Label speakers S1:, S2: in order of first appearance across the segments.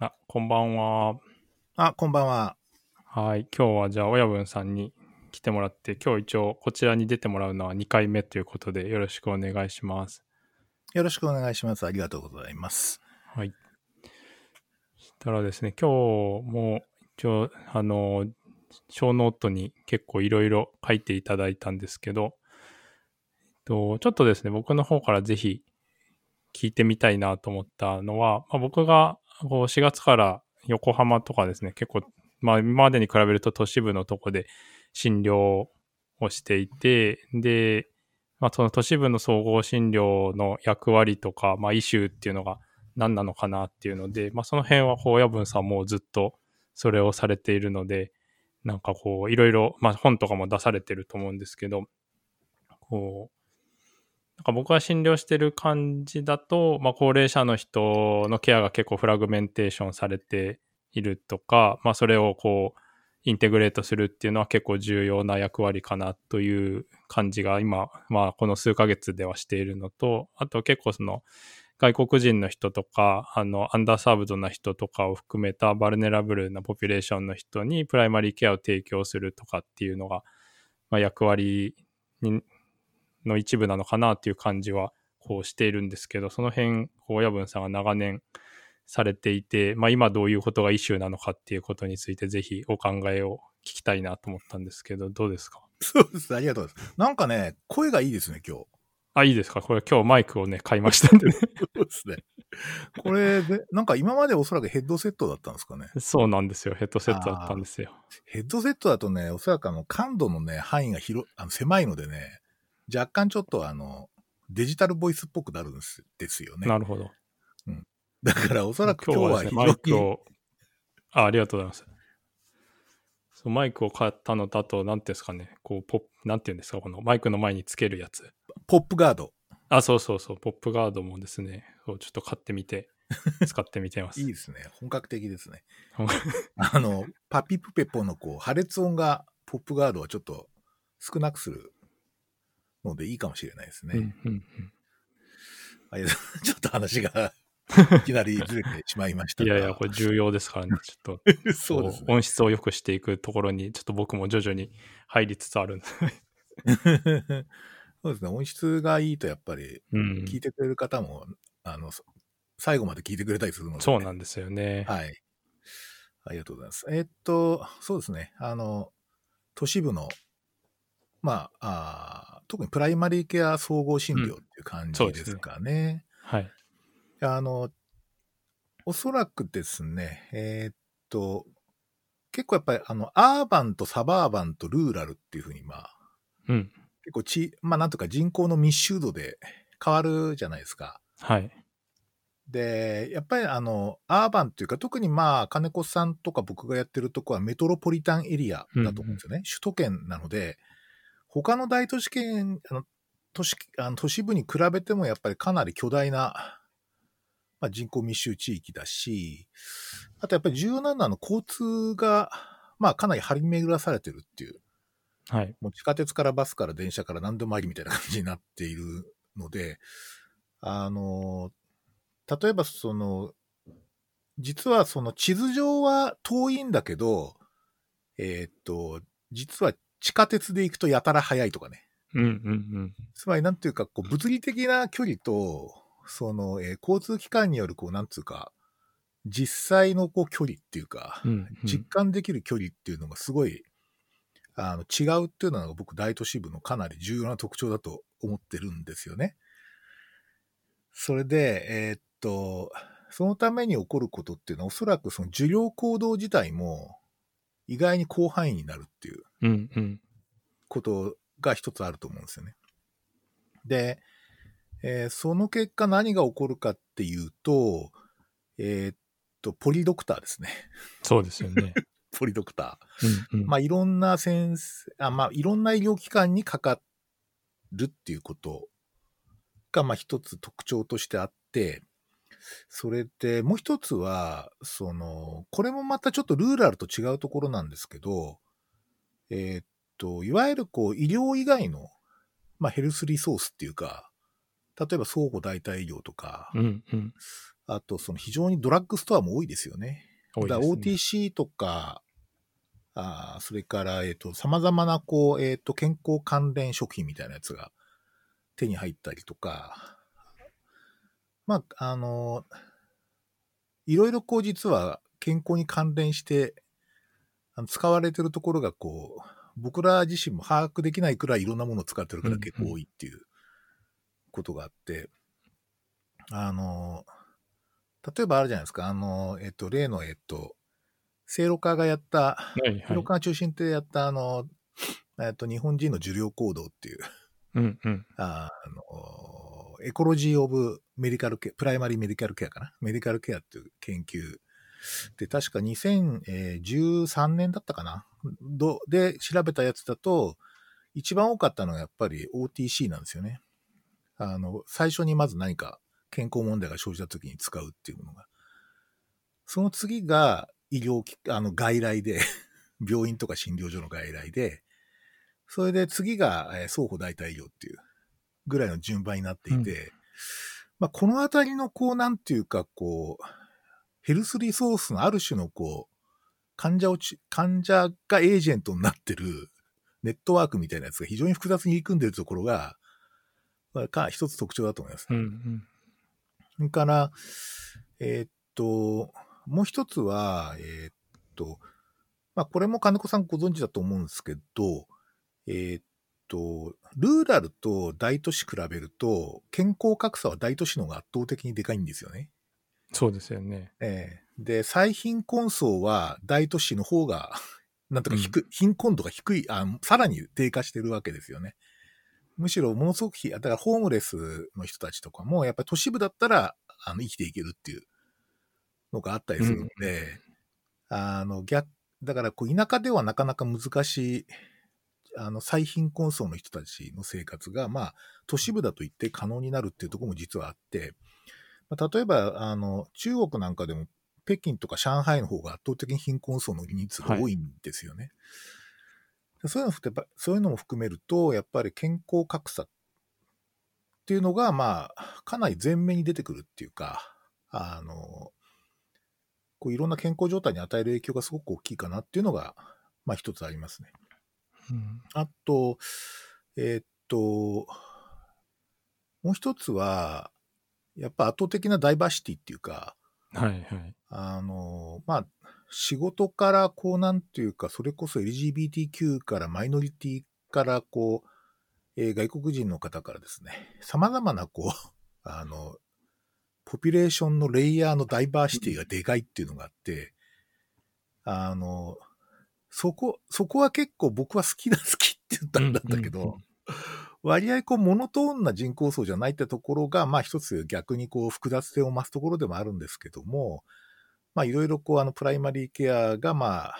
S1: あ、こんばんは。
S2: あ、こんばんは。
S1: はい。今日はじゃあ、親分さんに来てもらって、今日一応こちらに出てもらうのは2回目ということで、よろしくお願いします。
S2: よろしくお願いします。ありがとうございます。
S1: はい。そしたらですね、今日も一応、あの、小ノートに結構いろいろ書いていただいたんですけど、えっと、ちょっとですね、僕の方からぜひ聞いてみたいなと思ったのは、まあ、僕がこう4月から横浜とかですね、結構、まあ、今までに比べると都市部のとこで診療をしていて、で、まあ、その都市部の総合診療の役割とか、まあ、イシューっていうのが何なのかなっていうので、まあ、その辺はこう親分さんもずっとそれをされているので、なんかこういろいろ、まあ、本とかも出されてると思うんですけど、こう、なんか僕が診療してる感じだと、まあ、高齢者の人のケアが結構 fragmentation されているとか、まあ、それをこう、 integrate するっていうのは結構重要な役割かなという感じが今、まあ、この数ヶ月ではしているのと、あと結構その外国人の人とか、あの、 underserved な人とかを含めた vulnerable な population の人にプライマリーケアを提供するとかっていうのが、まあ、役割にの一部なのかなっていう感じはこうしているんですけど、その辺、こう親分さんが長年されていて、まあ、今どういうことがイシューなのかっていうことについてぜひお考えを聞きたいなと思ったんですけど、どうですか？
S2: そうです。ありがとうございます。なんかね、声がいいですね、今日。
S1: あ、いいですか？これ今日マイクをね、買いましたんでね。
S2: そうですね。これで、なんか今までおそらくヘッドセットだったんですかね。
S1: そうなんですよ。ヘッドセットだったんですよ。
S2: ヘッドセットだとね、おそらくあの感度のね、範囲が広、あの狭いのでね、若干ちょっとあの、デジタルボイスっぽくなるんですですよね。
S1: なるほど。
S2: だからおそらく今日は
S1: マイク
S2: 常に、
S1: を、あ、ありがとうございます。そうマイクを買ったのと、あと、なんていうんですかね、こう、ポップ、なんていうんですか、このマイクの前につけるやつ。
S2: ポップガード。
S1: あ、そうそうそう、ポップガードもですね、そうちょっと買ってみて、使ってみてます。
S2: いいですね。本格的ですね。あの、パピプペポのこう破裂音がポップガードはちょっと少なくするのでいいかもしれないですね。
S1: うんうんうん
S2: あいや ちょっと話が いきなりずれてしまいましたが。
S1: いやいや、これ重要ですからね、ちょっと、
S2: そうですね。
S1: 音質を良くしていくところに、ちょっと僕も徐々に入りつつあるんです。
S2: そうですね。音質がいいとやっぱり
S1: うん。
S2: 聞いてくれる方も、あの、最後まで聞いてくれたりするので、
S1: そうなんですよね。
S2: はい。ありがとうございます。えーっと、そうですね。あの、都市部の、まあ、あー特にプライマリーケア総合診療っていう感じですかね。
S1: はい。
S2: あの、おそらくですね、えーっと、結構やっぱり、あの、アーバンとサバーバンとルーラルっていうふうに、まあ、
S1: うん。
S2: 結構ち、まあ、なんとか人口の密集度で変わるじゃないですか。
S1: はい。
S2: で、やっぱりあの、アーバンというか、特にまあ、金子さんとか僕がやってるとこはメトロポリタンエリアだと思うんですよね。首都圏なので、他の大都市圏、あの都市あの都市部に比べてもやっぱりかなり巨大な、まあ、人口密集地域だし、あとやっぱり重要なのはあの交通が、まあかなり張り巡らされてるっていう、
S1: はい。
S2: もう地下鉄からバスから電車から何でもありみたいな感じになっているので、あの、例えばその、実はその地図上は遠いんだけど、えーっと、実は地下鉄で行くとやたら早いとかね。
S1: うんうんうん。
S2: つまりなんていうか、こう物理的な距離と、その、えー交通機関による、こう、なんつうか、実際のこう距離っていうか、
S1: うんうん
S2: 実感できる距離っていうのがすごい、あの、違うっていうのが僕大都市部のかなり重要な特徴だと思ってるんですよね。それで、えーっと、そのために起こることっていうのはおそらくその受領行動自体も意外に広範囲になるっていう。ことが一つあると思うんですよね。で、えーその結果何が起こるかっていうと、えーっと、ポリドクターですね。
S1: そうですよね。
S2: ポリドクタ
S1: うんうん。
S2: ー。まあ、いろんな先生、あまあ、いろんな医療機関にかかるっていうことが、まあ、一つ特徴としてあって、それで、もう一つは、その、これもまたちょっとルーラルと違うところなんですけど、えーっと、いわゆるこう、医療以外の、まあ、ヘルスリソースっていうか、例えば相互代替医療とか、
S1: うんうん。
S2: あと、その非常にドラッグストアも多いですよね。
S1: 多いですね。
S2: OTC とか、あそれから、えっ、ー、と、様々な、こう、えっ、ー、と、健康関連食品みたいなやつが手に入ったりとか、まあ、あの、いろいろこう実は健康に関連してあの使われてるところがこう、僕ら自身も把握できないくらいいろんなものを使ってるから結構多いっていうことがあって、あの、例えばあるじゃないですか、あの、えっと、例の、えっと、聖路家がやった、聖路家が中心でやったあの、えっと、日本人の受領行動っていう、
S1: うんうん、
S2: あの、エコロジー・オブ・メディカルケア、プライマリー・メディカルケアかな？メディカルケアっていう研究で、確か2013年だったかな？で調べたやつだと、一番多かったのはやっぱり OTC なんですよね。あの、最初にまず何か健康問題が生じた時に使うっていうものが。その次が医療機あの外来で 病院とか診療所の外来で、それで次が、えー、双方代替医療っていうぐらいの順番になっていて、うん、まあ、このあたりのこう、なんていうか、こう、ヘルスリソースのある種のこう、患者をち、患者がエージェントになってる ネットワークみたいなやつが非常に複雑に入り組んでるところが、か一つ特徴だと思います。
S1: うんうん、
S2: それから、えー、っと、もう一つは、えー、っと、まあ、これも金子さんご存知だと思うんですけど、えー、っと、ルーラルと大都市比べると、健康格差は大都市の方が圧倒的にでかいんですよね。
S1: そうですよね。
S2: ええー、で、最貧困層は大都市の方が、なんとか低、うん、貧困度が低いあ、さらに低下してるわけですよね。むしろものすごく、だからホームレスの人たちとかも、やっぱり都市部だったら、あの、生きていけるっていうのがあったりするので、うん、あの、逆、だからこう、田舎ではなかなか難しい、あの、最貧困層の人たちの生活が、まあ、都市部だと言って可能になるっていうところも実はあって、まあ、例えば、あの、中国なんかでも、北京とか上海の方が圧倒的に貧困層の人数が多いんですよね。はいそういうのそういうのも含めると、やっぱり健康格差っていうのが、まあ、かなり前面に出てくるっていうか、あの、こういろんな健康状態に与える影響がすごく大きいかなっていうのが、まあ一つありますね。
S1: うん、
S2: あと、えー、っと、もう一つは、やっぱ圧倒的なダイバーシティっていうか、
S1: はいはい。
S2: あの、まあ、仕事からこうなんていうか、それこそ LGBTQ からマイノリティからこう、えー、外国人の方からですね、様々なこう、あの、ポピュレーションのレイヤーのダイバーシティがでかいっていうのがあって、あの、そこ、そこは結構僕は好きだ好きって言ったんだけど、割合こうモノトーンな人口層じゃないってところが、まあ一つ逆にこう複雑性を増すところでもあるんですけども、まあいろいろこうあのプライマリーケアがまあ、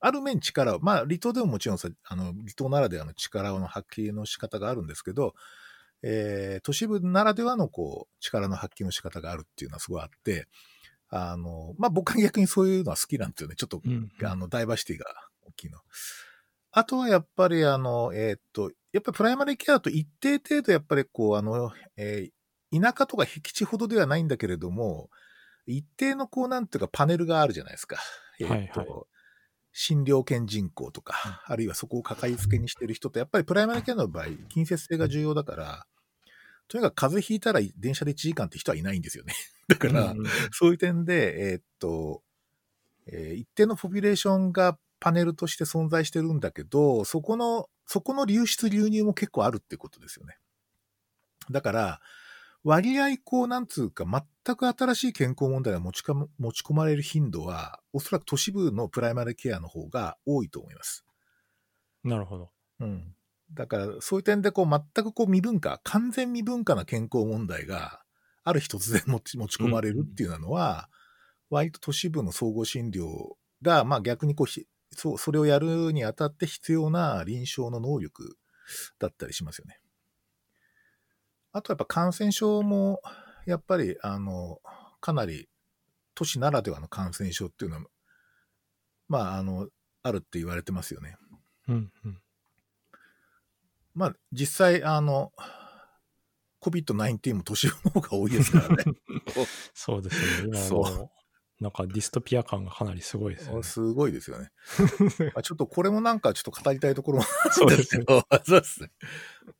S2: ある面力を、まあ離島でももちろんさ、あの離島ならではの力の発揮の仕方があるんですけど、えー、都市部ならではのこう力の発揮の仕方があるっていうのはすごいあって、あの、まあ僕は逆にそういうのは好きなんですよね。ちょっと、うん、あの、ダイバーシティが大きいの。あとはやっぱりあの、えー、っと、やっぱりプライマリーケアだと一定程度やっぱりこう、あの、えー、田舎とか僻地ほどではないんだけれども、一定のこうなんていうかパネルがあるじゃないですか。えー、っと、はいはい、診療犬人口とか、あるいはそこをかかりつけにしてる人と、やっぱりプライマリケアの場合、近接性が重要だから、とにかく風邪ひいたら電車で1時間って人はいないんですよね。だから、うんうん、そういう点で、えー、っと、えー、一定のポピュレーションがパネルとして存在してるんだけど、そこの、そこの流出流入も結構あるってことですよね。だから、割合こう、なんつうか、全く新しい健康問題が持ちか持ち込まれる頻度は、おそらく都市部のプライマリケアの方が多いと思います。
S1: なるほど。
S2: うん。だから、そういう点で、こう、全くこう、未文化、完全未文化な健康問題が、ある日突然持ち持ち込まれるっていうのは、うん、割と都市部の総合診療が、まあ逆にこう、そう、それをやるにあたって必要な臨床の能力だったりしますよね。あとやっぱ感染症も、やっぱり、あの、かなり都市ならではの感染症っていうのは、まあ、あの、あるって言われてますよね。
S1: うんうん。
S2: まあ、実際、あの、COVID-19 も年上の方が多いですからね。
S1: そうですね。今
S2: そう
S1: なんかディストピア感がかなりすごいですよね。
S2: すごいですよね。ま あちょっとこれもなんかちょっと語りたいところも
S1: そうですね。
S2: ど、そうですね。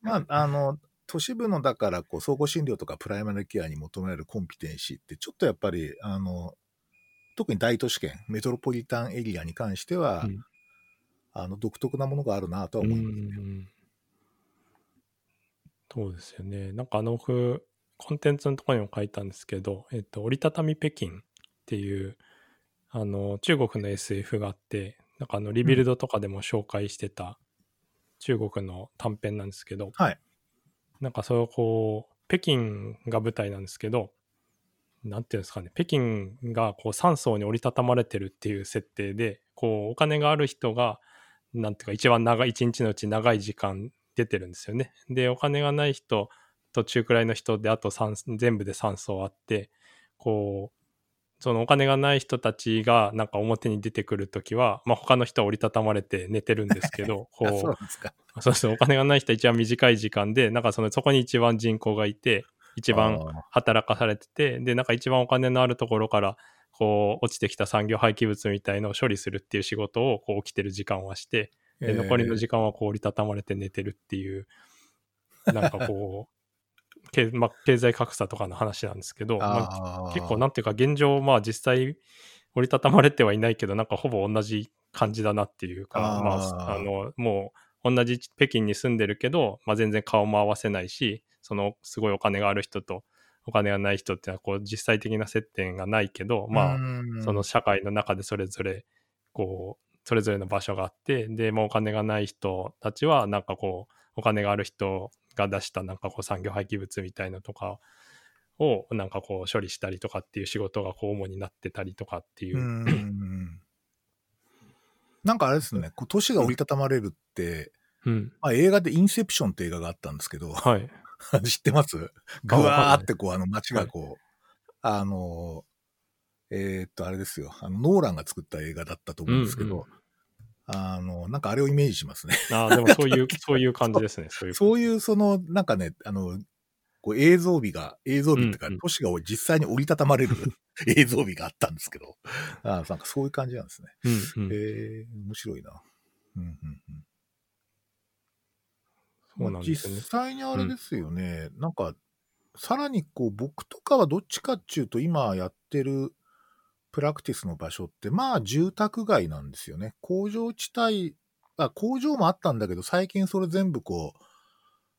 S2: まあ、あの、都市部のだから、こう、総合診療とかプライマリケアに求められるコンピテンシーって、ちょっとやっぱり、あの、特に大都市圏、メトロポリタンエリアに関しては、
S1: うん
S2: あの、独特なものがあるなとは思いますね。
S1: うんそうですよね。なんかあの僕、コンテンツのところにも書いたんですけど、えっと、折りたたみ北京っていう、あの、中国の SF があって、なんかあの、リビルドとかでも紹介してた中国の短編なんですけど、
S2: はい。
S1: なんかそれをこう、北京が舞台なんですけど、なんていうんですかね、北京がこう3層に折りたたまれてるっていう設定で、こう、お金がある人が、なんていうか、一番長い、一日のうち長い時間出てるんですよね。で、お金がない人と中くらいの人で、あと3、全部で3層あって、こう、そのお金がない人たちがなんか表に出てくるときは、まあ他の人は折りたたまれて寝てるんですけど、こ
S2: う。
S1: そうそう、お金がない人は一番短い時間で、なんかそのそこに一番人口がいて、一番
S2: あ
S1: 働かされてて、で、なんか一番お金のあるところから、こう、落ちてきた産業廃棄物みたいのを処理するっていう仕事を、こう、起きてる時間はして、
S2: ー
S1: で、残りの
S2: えー
S1: 時間はこう、折りたたまれて寝てるっていう、なんかこう、経まあ、経済格差とかの話なんですけど、まあ結構なんていうか現状まあ実際折りたたまれてはいないけどなんかほぼ同じ感じだなっていうかまああのもう同じ北京に住んでるけど、まあ、全然顔も合わせないしそのすごいお金がある人とお金がない人っていうのはこう実際的な接点がないけどまあ
S2: うん。
S1: その社会の中でそれぞれこうそれぞれの場所があってでもうお金がない人たちはなんかこうお金がある人が出したなんかこう産業廃棄物みたいなとかをなんかこう処理したりとかっていう仕事がこう主になってたりとかっていう。う、
S2: んなんかあれですね、こう都市が折りたたまれるって、
S1: うん。
S2: まあ、映画でインセプションって映画があったんですけど、
S1: はい。
S2: 知ってます？ぐわーってこう、あの街がこう、あの、えーっと、あれですよ、あの、ノーランが作った映画だったと思うんですけど、あの、なんかあれをイメージしますね。
S1: ああでもそういうそういう感じですね。そういう
S2: そういう、その、なんかね、あの、こう映像美が、映像美っていうか、
S1: うんうん。
S2: 都市が実際に折りたたまれる 映像美があったんですけど、あなんかそういう感じなんですね。
S1: うんうん。
S2: えー、面白いな。うんうんうん。
S1: そうなんですよね。
S2: 実際にあれですよね、なんか、さらにこう、僕とかはどっちかっていうと、今やってる practice の場所って、まあ、住宅街なんですよね。工場地帯、あ、工場もあったんだけど、最近それ全部こう、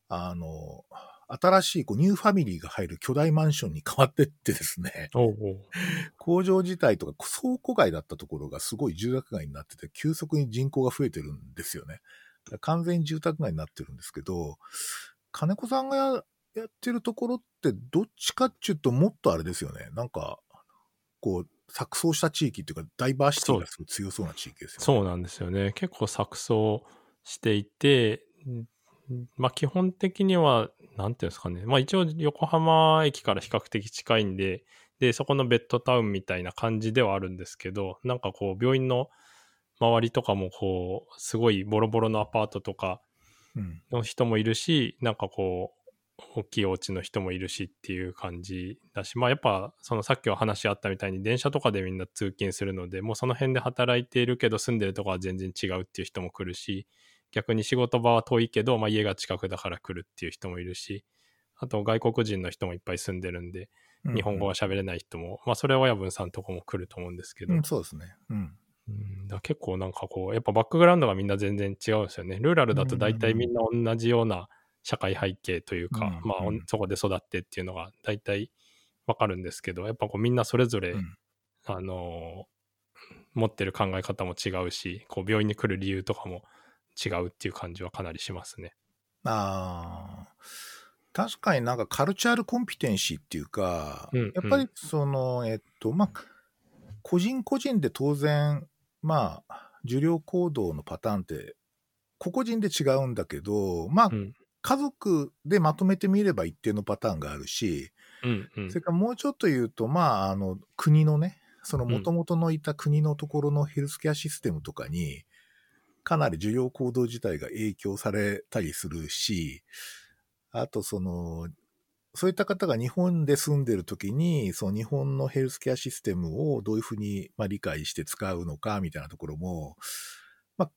S2: あの、新しいこうニューファミリーが入る巨大マンションに変わってってですね、
S1: おうおう
S2: 工場自体とか倉庫街だったところがすごい住宅街になってて、急速に人口が増えてるんですよね。完全に住宅街になってるんですけど、金子さんがややってるところってどっちかっていうともっとあれですよね。なんか、こう、錯綜した地域っていうか、ダイバーシティがすごい強そうな地域ですよね。
S1: そうなんですよね。結構錯綜していて、んまあ基本的には、なんていうんですかね。まあ一応横浜駅から比較的近いんで、で、そこのベッドタウンみたいな感じではあるんですけど、なんかこう病院の周りとかもこう、すごいボロボロのアパートとか
S2: うん。
S1: の人もいるし、なんかこう、大きいお家の人もいるしっていう感じだし、まあやっぱそのさっきお話あったみたいに電車とかでみんな通勤するので、もうその辺で働いているけど住んでるとこは全然違うっていう人も来るし、逆に仕事場は遠いけど、まあ家が近くだから来るっていう人もいるし、あと外国人の人もいっぱい住んでるんで、日本語が喋れない人も、まあそれは親分さんとこも来ると思うんですけど、
S2: うん、そうですね。うん。
S1: うん、だ結構なんかこう、やっぱバックグラウンドがみんな全然違うんですよね。ルーラルだと大体みんな同じような社会背景というか、
S2: うん
S1: まあ、
S2: うん
S1: そこで育ってっていうのが大体わかるんですけど、やっぱこうみんなそれぞれ、
S2: うん
S1: あのー持ってる考え方も違うし、こう病院に来る理由とかも違うっていう感じはかなりしますね。
S2: ああ。確かになんかカルチャールコンピテンシーっていうか、
S1: うん
S2: やっぱりその、えっと、まあ、個人個人で当然、まあ、受領行動のパターンって、個々人で違うんだけど、まあ、
S1: うん。
S2: 家族でまとめてみれば一定のパターンがあるし、
S1: うんうん
S2: それからもうちょっと言うと、まあ、あの、国のね、その元々のいた国のところのヘルスケアシステムとかに、かなり受領行動自体が影響されたりするし、あとその、そういった方が日本で住んでる時に、その日本のヘルスケアシステムをどういうふうに、まあ、理解して使うのかみたいなところも、まあ、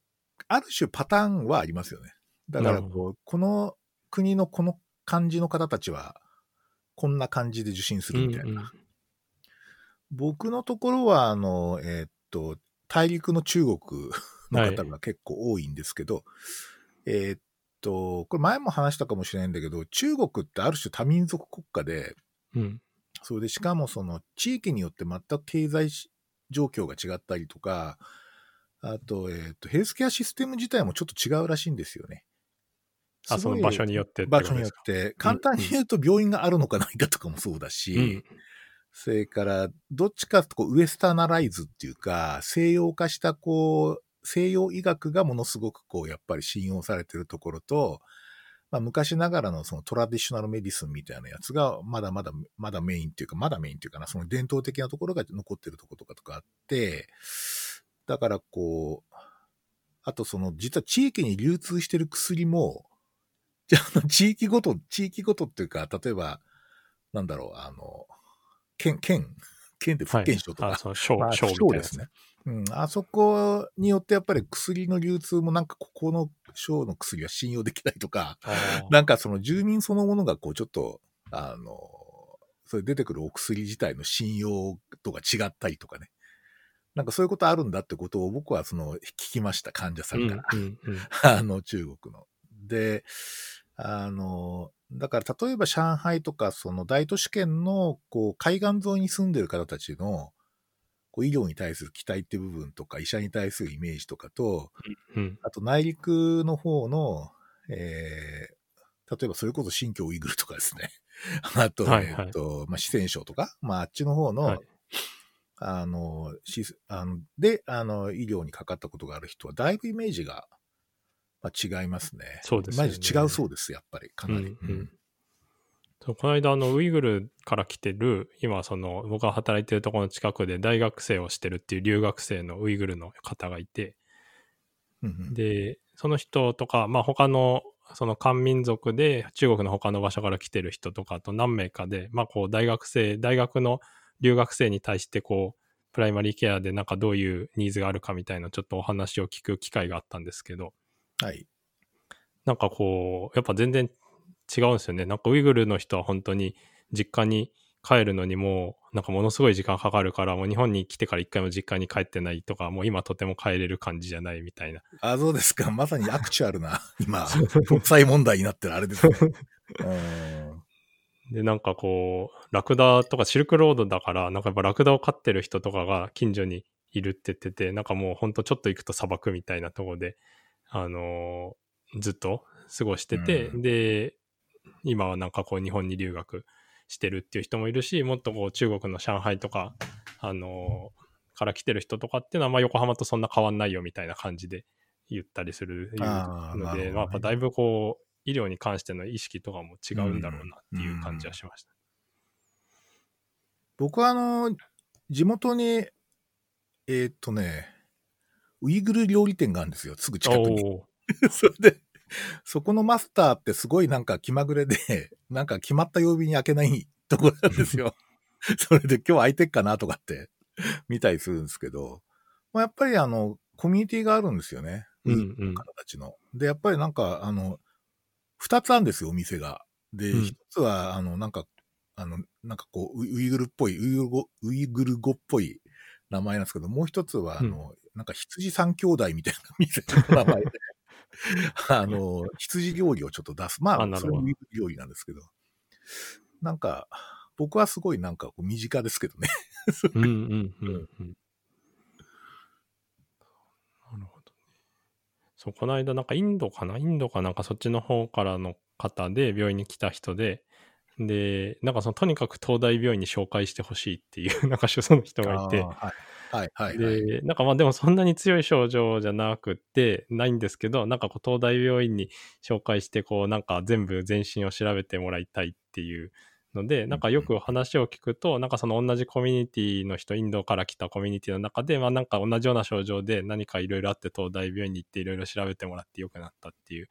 S2: ある種パターンはありますよね。だからこう、この国のこの感じの方たちは、こんな感じで受診するみたいな。うんうん、僕のところは、あの、えー、っと、大陸の中国の方が結構多いんですけど、はい、えー、っと、これ前も話したかもしれないんだけど、中国ってある種多民族国家で、
S1: うん、
S2: それでしかもその地域によって全く経済状況が違ったりとか、あと、えっ、と、ヘルスケアシステム自体もちょっと違うらしいんですよね。
S1: あ、その場所によって
S2: 場所によって。簡単に言うと病院があるのかないかとかもそうだし、うん、それから、どっちかとこうウエスタナライズっていうか、西洋化したこう、西洋医学がものすごくこう、やっぱり信用されてるところと、まあ、昔ながらのそのトラディショナルメディスンみたいなやつが、まだまだ、まだメインっていうか、まだメインっていうかな、その伝統的なところが残ってるところとかとかあって、だからこう、あとその、実は地域に流通してる薬も、じゃあ、地域ごと、地域ごとっていうか、例えば、なんだろう、あの、県、県、県って福建省とか、はい、あ
S1: その省、省
S2: ですね。うん、あそこによってやっぱり薬の流通もなんかここの省の薬は信用できないとか、なんかその住民そのものがこうちょっと、あの、それ出てくるお薬自体の信用とか違ったりとかね。なんかそういうことあるんだってことを僕はその聞きました、患者さんから。あの、中国の。で、あの、だから例えば上海とかその大都市圏のこう海岸沿いに住んでる方たちのこう医療に対する期待って部分とか、医者に対するイメージとかと、
S1: うん、
S2: あと内陸の方の、えー、例えばそれこそ新疆ウイグルとかですね。あと、はいはい、えっと、まあ、四川省とか、まあ、あっちの方の、はい、あの、しあので、あの、医療にかかったことがある人は、だいぶイメージが、まあ、違いますね。
S1: そうですね。
S2: 違うそうです、やっぱり、かなり。うん、うん
S1: この間、あの、ウイグルから来てる、今、その、僕が働いてるところの近くで大学生をしてるっていう留学生のウイグルの方がいて、で、その人とか、まあ、他の、その漢民族で中国の他の場所から来てる人とかと何名かで、まあ、こう、大学生、大学の留学生に対して、こう、プライマリーケアでなんかどういうニーズがあるかみたいなちょっとお話を聞く機会があったんですけど、
S2: はい。
S1: なんかこう、やっぱ全然違うんですよね。なんかウイグルの人は本当に実家に帰るのにもうなんかものすごい時間かかるからもう日本に来てから一回も実家に帰ってないとかもう今とても帰れる感じじゃないみたいな。
S2: あ、そうですか。まさにアクチュアルな 今国際問題になってるあれですね。
S1: で、なんかこう、ラクダとかシルクロードだから、なんかやっぱラクダを飼ってる人とかが近所にいるって言ってて、なんかもうほんとちょっと行くと砂漠みたいなところで、あのー、ずっと過ごしてて、うん、で、今はなんかこう日本に留学してるっていう人もいるし、もっとこう中国の上海とか、あのー、から来てる人とかっていうのは、まあ横浜とそんな変わんないよみたいな感じで言ったりするので、まあ、やっぱだいぶこう、医療に関しての意識とかも違うんだろうなっていう感じはしました。
S2: 僕はあの、地元に、えー、っとね、ウイグル料理店があるんですよ、すぐ近くに。それで、そこのマスターってすごいなんか気まぐれで、なんか決まった曜日に開けないところなんですよ。それで今日空いてっかなとかって見たりするんですけど、まあ、やっぱりあの、コミュニティがあるんですよね。
S1: うんうん。
S2: 方たちの。で、やっぱりなんか、あの、二つあるんですよ、お店が。で、一、うん、つは、あの、なんか、あの、なんかこう、ウイグルっぽい、ウイグル語、ウイグル語っぽい名前なんですけど、もう一つは、あの、うん、なんか羊三兄弟みたいな店の名前で、あの、羊料理をちょっと出す。まあ、それも料理なんですけど。なんか、僕はすごいなんか身近ですけどね。
S1: うんうんうんうん。なるほどね。そう、この間なんかインドかな？インドかなんかそっちの方からの方で病院に来た人で、で、なんかそのとにかく東大病院に紹介してほしいっていう、なんかその人がいて、
S2: はいはいはい、
S1: で、なんかまあでもそんなに強い症状じゃなくて、ないんですけど、なんかこう東大病院に紹介して、こうなんか全部全身を調べてもらいたいっていうので、なんかよく話を聞くと、なんかその同じコミュニティの人、インドから来たコミュニティの中で、まあなんか同じような症状で何かいろいろあって東大病院に行っていろいろ調べてもらってよくなったっていう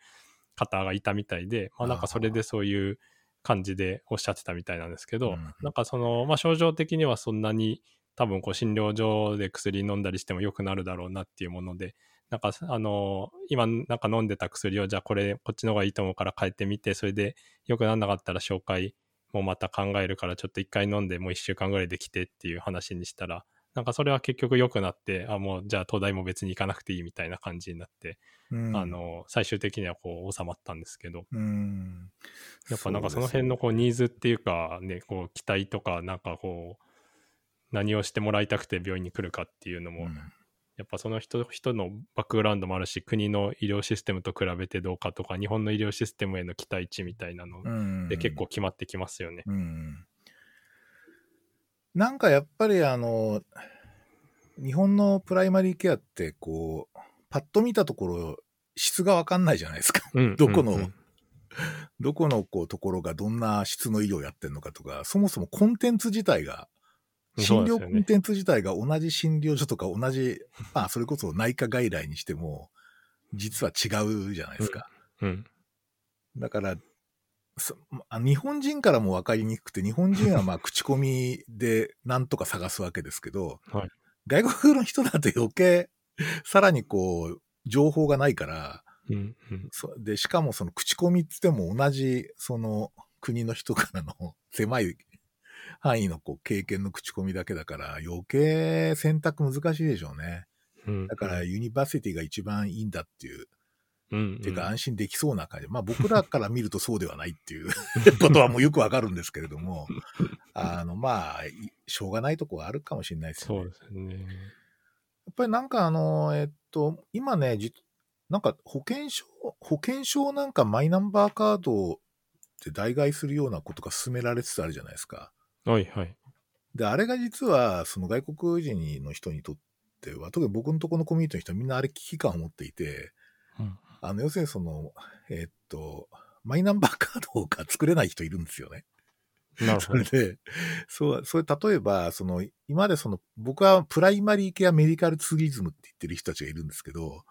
S1: 方がいたみたいで、まあなんかそれでそういう感じでおっしゃってたみたいなんですけど、
S2: うん。
S1: なんかその、まあ、症状的にはそんなに多分こう診療所で薬飲んだりしても良くなるだろうなっていうもので、なんかあの今なんか飲んでた薬をじゃあこれこっちの方がいいと思うから変えてみて、それで良くならなかったら紹介もまた考えるからちょっと一回飲んでもう一週間ぐらいで来てっていう話にしたら、なんかそれは結局良くなって、あ、もうじゃあ東大も別に行かなくていいみたいな感じになって、
S2: うん。
S1: あ、の、最終的にはこう収まったんですけど、
S2: うん。
S1: やっぱなんかその辺のこうニーズっていうかね、こう期待とか、なんかこう、何をしてもらいたくて病院に来るかっていうのも、
S2: うん
S1: やっぱその人人のバックグラウンドもあるし、国の医療システムと比べてどうかとか、日本の医療システムへの期待値みたいなの
S2: うん
S1: で結構決まってきますよね。
S2: うんなんかやっぱりあの、日本のプライマリーケアってこう、パッと見たところ、質がわかんないじゃないですか。
S1: うん
S2: どこの
S1: うんうん
S2: どこのこうところがどんな質の医療をやってるのかとか、そもそもコンテンツ自体が、診療コンテンツ自体が同じ診療所とか同じ、まあそれこそ内科外来にしても、実は違うじゃないですか。
S1: うん。
S2: だから、日本人からも分かりにくくて、日本人はまあ口コミでなんとか探すわけですけど、
S1: はい。
S2: 外国の人だと余計、さらにこう、情報がないから、
S1: うんうん。
S2: そで、しかもその口コミって言っても同じ、その国の人からの狭い範囲のこう経験の口コミだけだから、余計選択難しいでしょうね。
S1: うん
S2: だから university が一番いいんだっていう
S1: うん
S2: っていうか安心できそうな感じ。まあ 僕らから見るとそうではないっていう ことはもうよくわかるんですけれども、あのまあ、いしょうがないとこはあるかもしれないですよね。
S1: そうですね。
S2: やっぱりなんかあの、えっと、今ね、じなんか保険証、保険証なんかマイナンバーカードって代替するようなことが進められつつあるじゃないですか。
S1: はいはい。
S2: で、あれが実はその外国人の人にとっては、特に僕のところのコミュニティの人はみんなあれ危機感を持っていて、
S1: うん
S2: あの、要するにその、えーっと、マイナンバーカードが作れない人いるんですよね。
S1: なるほど。
S2: それで、そう、それ例えば、その、今までその、僕はプライマリーケアメディカルツーリズムって言ってる人たちがいるんですけど、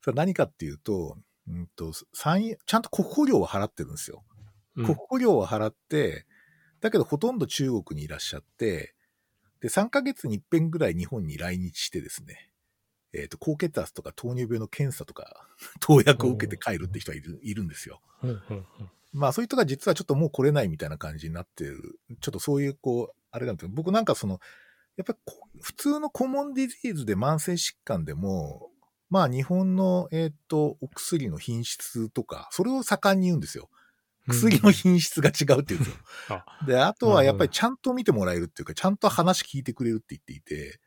S2: それは何かっていうと、うんと、ちゃんと国庫料を払ってるんですよ。
S1: うん
S2: 国庫料を払って、だけどほとんど中国にいらっしゃって、で、3ヶ月に一遍ぐらい日本に来日してですね、えっ、と、高血圧とか糖尿病の検査とか、投薬を受けて帰るって人がいるいるんですよ。まあ、そういう人が実はちょっともう来れないみたいな感じになってる。ちょっとそういう、こう、あれなんですけど、僕なんかその、やっぱりこ普通のコモンディジーズで慢性疾患でも、まあ日本の、えっ、と、お薬の品質とか、それを盛んに言うんですよ。薬の品質が違うって言うんですよ。
S1: あ
S2: で、あとはやっぱりちゃんと見てもらえるっていうか、ちゃんと話聞いてくれるって言っていて、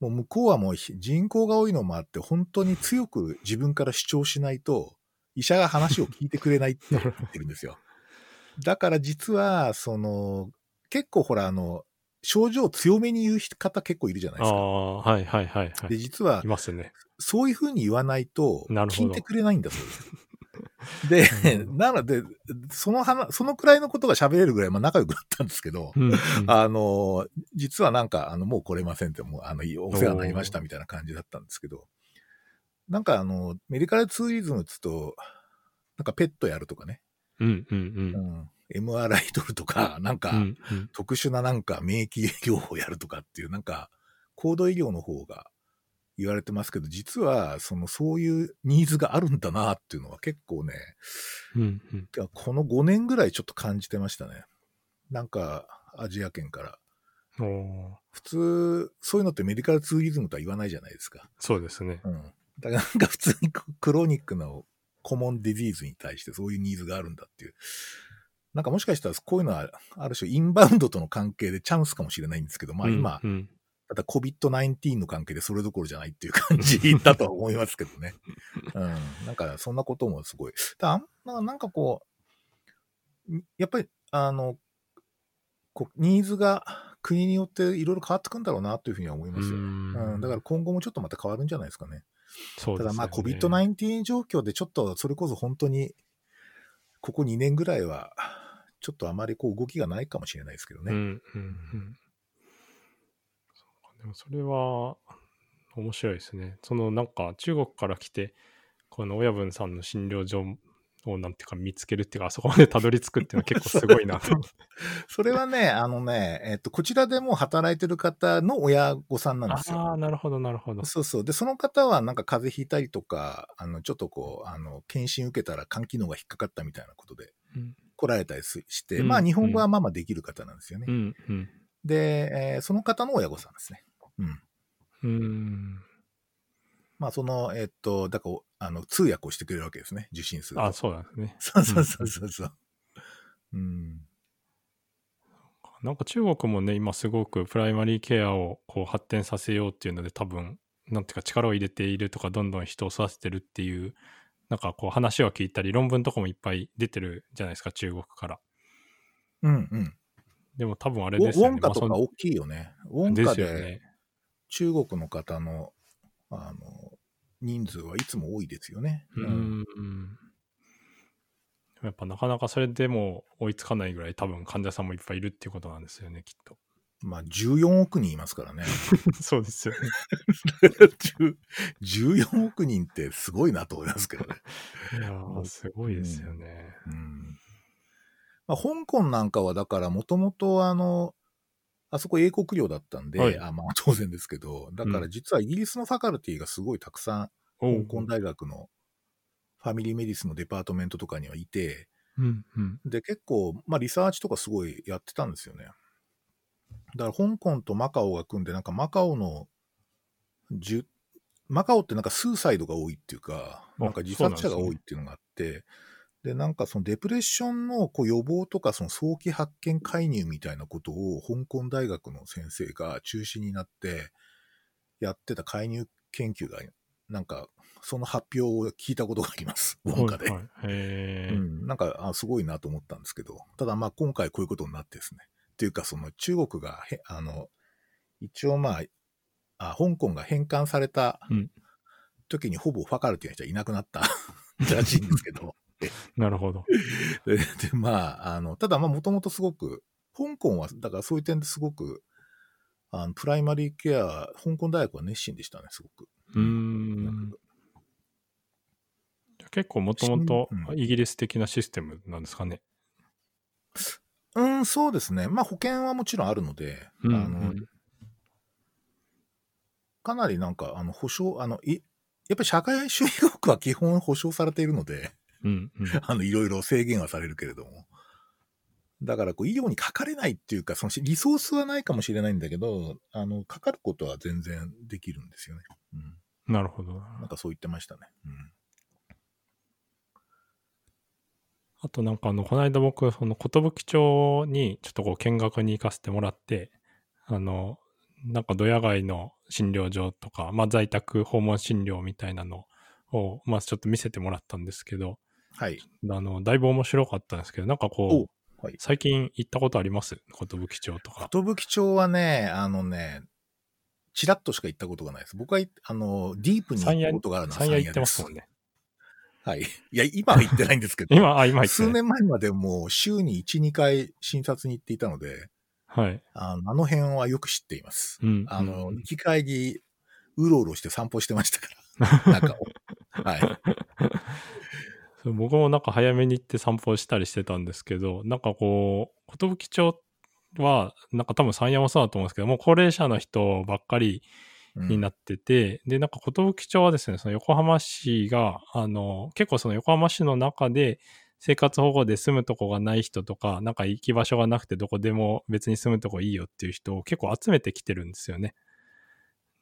S2: もう向こうはもうひ人口が多いのもあって、本当に強く自分から主張しないと、医者が話を聞いてくれないって言ってるんですよ。だから実は、その、結構ほら、あの、症状を強めに言う方結構いるじゃないですか。
S1: ああ、はいはいはいは。
S2: で、
S1: い。
S2: 実はい
S1: ますね。
S2: そういうふうに言わないと、聞いてくれないんだそうです。で、
S1: うん。
S2: なので、その話、そのくらいのことが喋れるぐらい、まあ仲良くなったんですけど、
S1: うんうん。
S2: あの、実はなんか、あの、もう来れませんって、もう、あの、お世話になりましたみたいな感じだったんですけど、なんかあの、メディカルツーリズムっつうと、なんかペットやるとかね、
S1: うんうん
S2: うん。MRI 取るとか、なんか
S1: うん。うん。うん
S2: 特殊ななんか免疫療法やるとかっていう、なんか、高度医療の方が言われてますけど、実は、その、そういうニーズがあるんだなっていうのは結構ね、
S1: うんうん
S2: この5年ぐらいちょっと感じてましたね。なんか、アジア圏から。普通、そういうのってメディカルツーリズムとは言わないじゃないですか。
S1: そうですね。
S2: うん。だからなんか普通にククロニックなコモンディジーズに対してそういうニーズがあるんだっていう。なんかもしかしたらこういうのはある種インバウンドとの関係でチャンスかもしれないんですけど、まあ今、
S1: うんうん
S2: ただ COVID-19 の関係でそれどころじゃないっていう感じ だとは思いますけどね。うん。なんかそんなこともすごい。だあんななんかこう、やっぱりあの、こうニーズが国によっていろいろ変わってくんだろうなというふうには思いますよ。
S1: うん
S2: うん、だから今後もちょっとまた変わるんじゃないですかね。
S1: そうですよね
S2: ただまあ COVID-19 状況でちょっとそれこそ本当にここ2年ぐらいはちょっとあまりこう動きがないかもしれないですけどね。
S1: うんうんうんでもそれは面白いですね。そのなんか中国から来て、この親分さんの診療所をなんていうか見つけるっていうか、あそこまでたどり着くっていうのは結構すごいなと。
S2: それはね、あのね、えっと、こちらでも働いてる方の親御さんなんですよ。
S1: ああ、なるほど、なるほど。
S2: そうそう。で、その方はなんか風邪ひいたりとか、あの、ちょっとこう、あの、検診受けたら肝機能が引っかかったみたいなことで
S1: うん
S2: 来られたりすして、
S1: うん
S2: まあ日本語はまあまあできる方なんですよね。
S1: うん、うん。
S2: で、えーその方の親御さんですね。うん。
S1: うん。
S2: まあその、えっと、だから、あの、通訳をしてくれるわけですね。受診すると。
S1: あそうなんですね。
S2: そうそうそうそうそう。うん。
S1: なんか中国もね、今すごくプライマリーケアをこう発展させようっていうので多分、なんていうか力を入れているとか、どんどん人を育ててるっていう、なんかこう話を聞いたり、論文とかもいっぱい出てるじゃないですか、中国から。
S2: うんうん。
S1: でも多分あれですよね。
S2: ウォンカとか
S1: まあ
S2: 大きいよね。ウォンカで
S1: ですよね。
S2: 中国の方の、あの、人数はいつも多いですよね。
S1: う。ん。やっぱなかなかそれでも追いつかないぐらい多分患者さんもいっぱいいるっていうことなんですよね、きっと。
S2: まあ、14億人いますからね。
S1: そうですよね。
S2: 10 14億人ってすごいなと思いますけどね。
S1: いやー、すごいですよね。
S2: うんまあ、香港なんかはだからもともとあの、あそこ英国領だったんで、
S1: はい
S2: あまあ当然ですけど、だから実はイギリスのファカルティがすごいたくさん、
S1: お
S2: 香港大学のファミリーメディスのデパートメントとかにはいて、
S1: うんうん。
S2: で結構、まあリサーチとかすごいやってたんですよね。だから香港とマカオが組んで、なんかマカオの10、マカオってなんかスーサイドが多いっていうか、
S1: あ
S2: なんか自殺者が多いっていうのがあって、で、なんかそのデプレッションのこう予防とかその早期発見介入みたいなことを香港大学の先生が中心になってやってた介入研究が、なんかその発表を聞いたことがあります。ウォンカで。
S1: はい。はいへー。
S2: うん、なんかあすごいなと思ったんですけど、ただまあ今回こういうことになってですね。っていうかその中国がへ、あの、一応まあ、あ香港が返還された
S1: うん。
S2: 時にほぼファカルティの人はいなくなった。らしいんですけど、
S1: なるほど。
S2: ででまあ、あの、ただまあもともとすごく、香港は、だからそういう点ですごく、あのプライマリーケア、香港大学は熱心でしたね、すごく。
S1: うーん。結構もともと
S2: うん
S1: イギリス的なシステムなんですかね。
S2: うん、そうですね。まあ保険はもちろんあるので、
S1: うん
S2: あの、かなりなんか、あの、保証、あの、い、やっぱり社会主義国は基本保障されているので、
S1: うんうん。
S2: あの、いろいろ制限はされるけれども。だから、こう、医療にかかれないっていうか、その、リソースはないかもしれないんだけど、あの、かかることは全然できるんですよね。うん。
S1: なるほど。
S2: なんかそう言ってましたね。うん。
S1: あとなんかあの、この間僕、その、寿町にちょっとこう見学に行かせてもらって、あの、なんかドヤ街の診療所とか、まあ在宅訪問診療みたいなのを、まあちょっと見せてもらったんですけど、
S2: はい。
S1: あの、だいぶ面白かったんですけど、なんかこう、
S2: はい。
S1: 最近行ったことあります？寿町とか。
S2: 寿町はね、あのね、チラッとしか行ったことがないです。僕は、あの、ディープに行ったことがあるのは
S1: 三夜行って
S2: で
S1: ますもんね。
S2: はい。いや、今は行ってないんですけど。
S1: 今、あ、今行って
S2: 数。年前までもう週に1、2回診察に行っていたので、
S1: はい。
S2: あのあの辺はよく知っています。
S1: うん。
S2: あの、
S1: うん
S2: 行き帰り、うろうろして散歩してましたから。中を。はい。
S1: そう僕もなんか早めに行って散歩したりしてたんですけど、なんかこう、寿町は、なんか多分山陽もそうだと思うんですけど、もう高齢者の人ばっかり
S2: うん
S1: になってて、で、なんか寿町はですね、その横浜市が、あの、結構その横浜市の中で生活保護で住むとこがない人とか、なんか行き場所がなくてどこでも別に住むとこいいよっていう人を結構集めてきてるんですよね。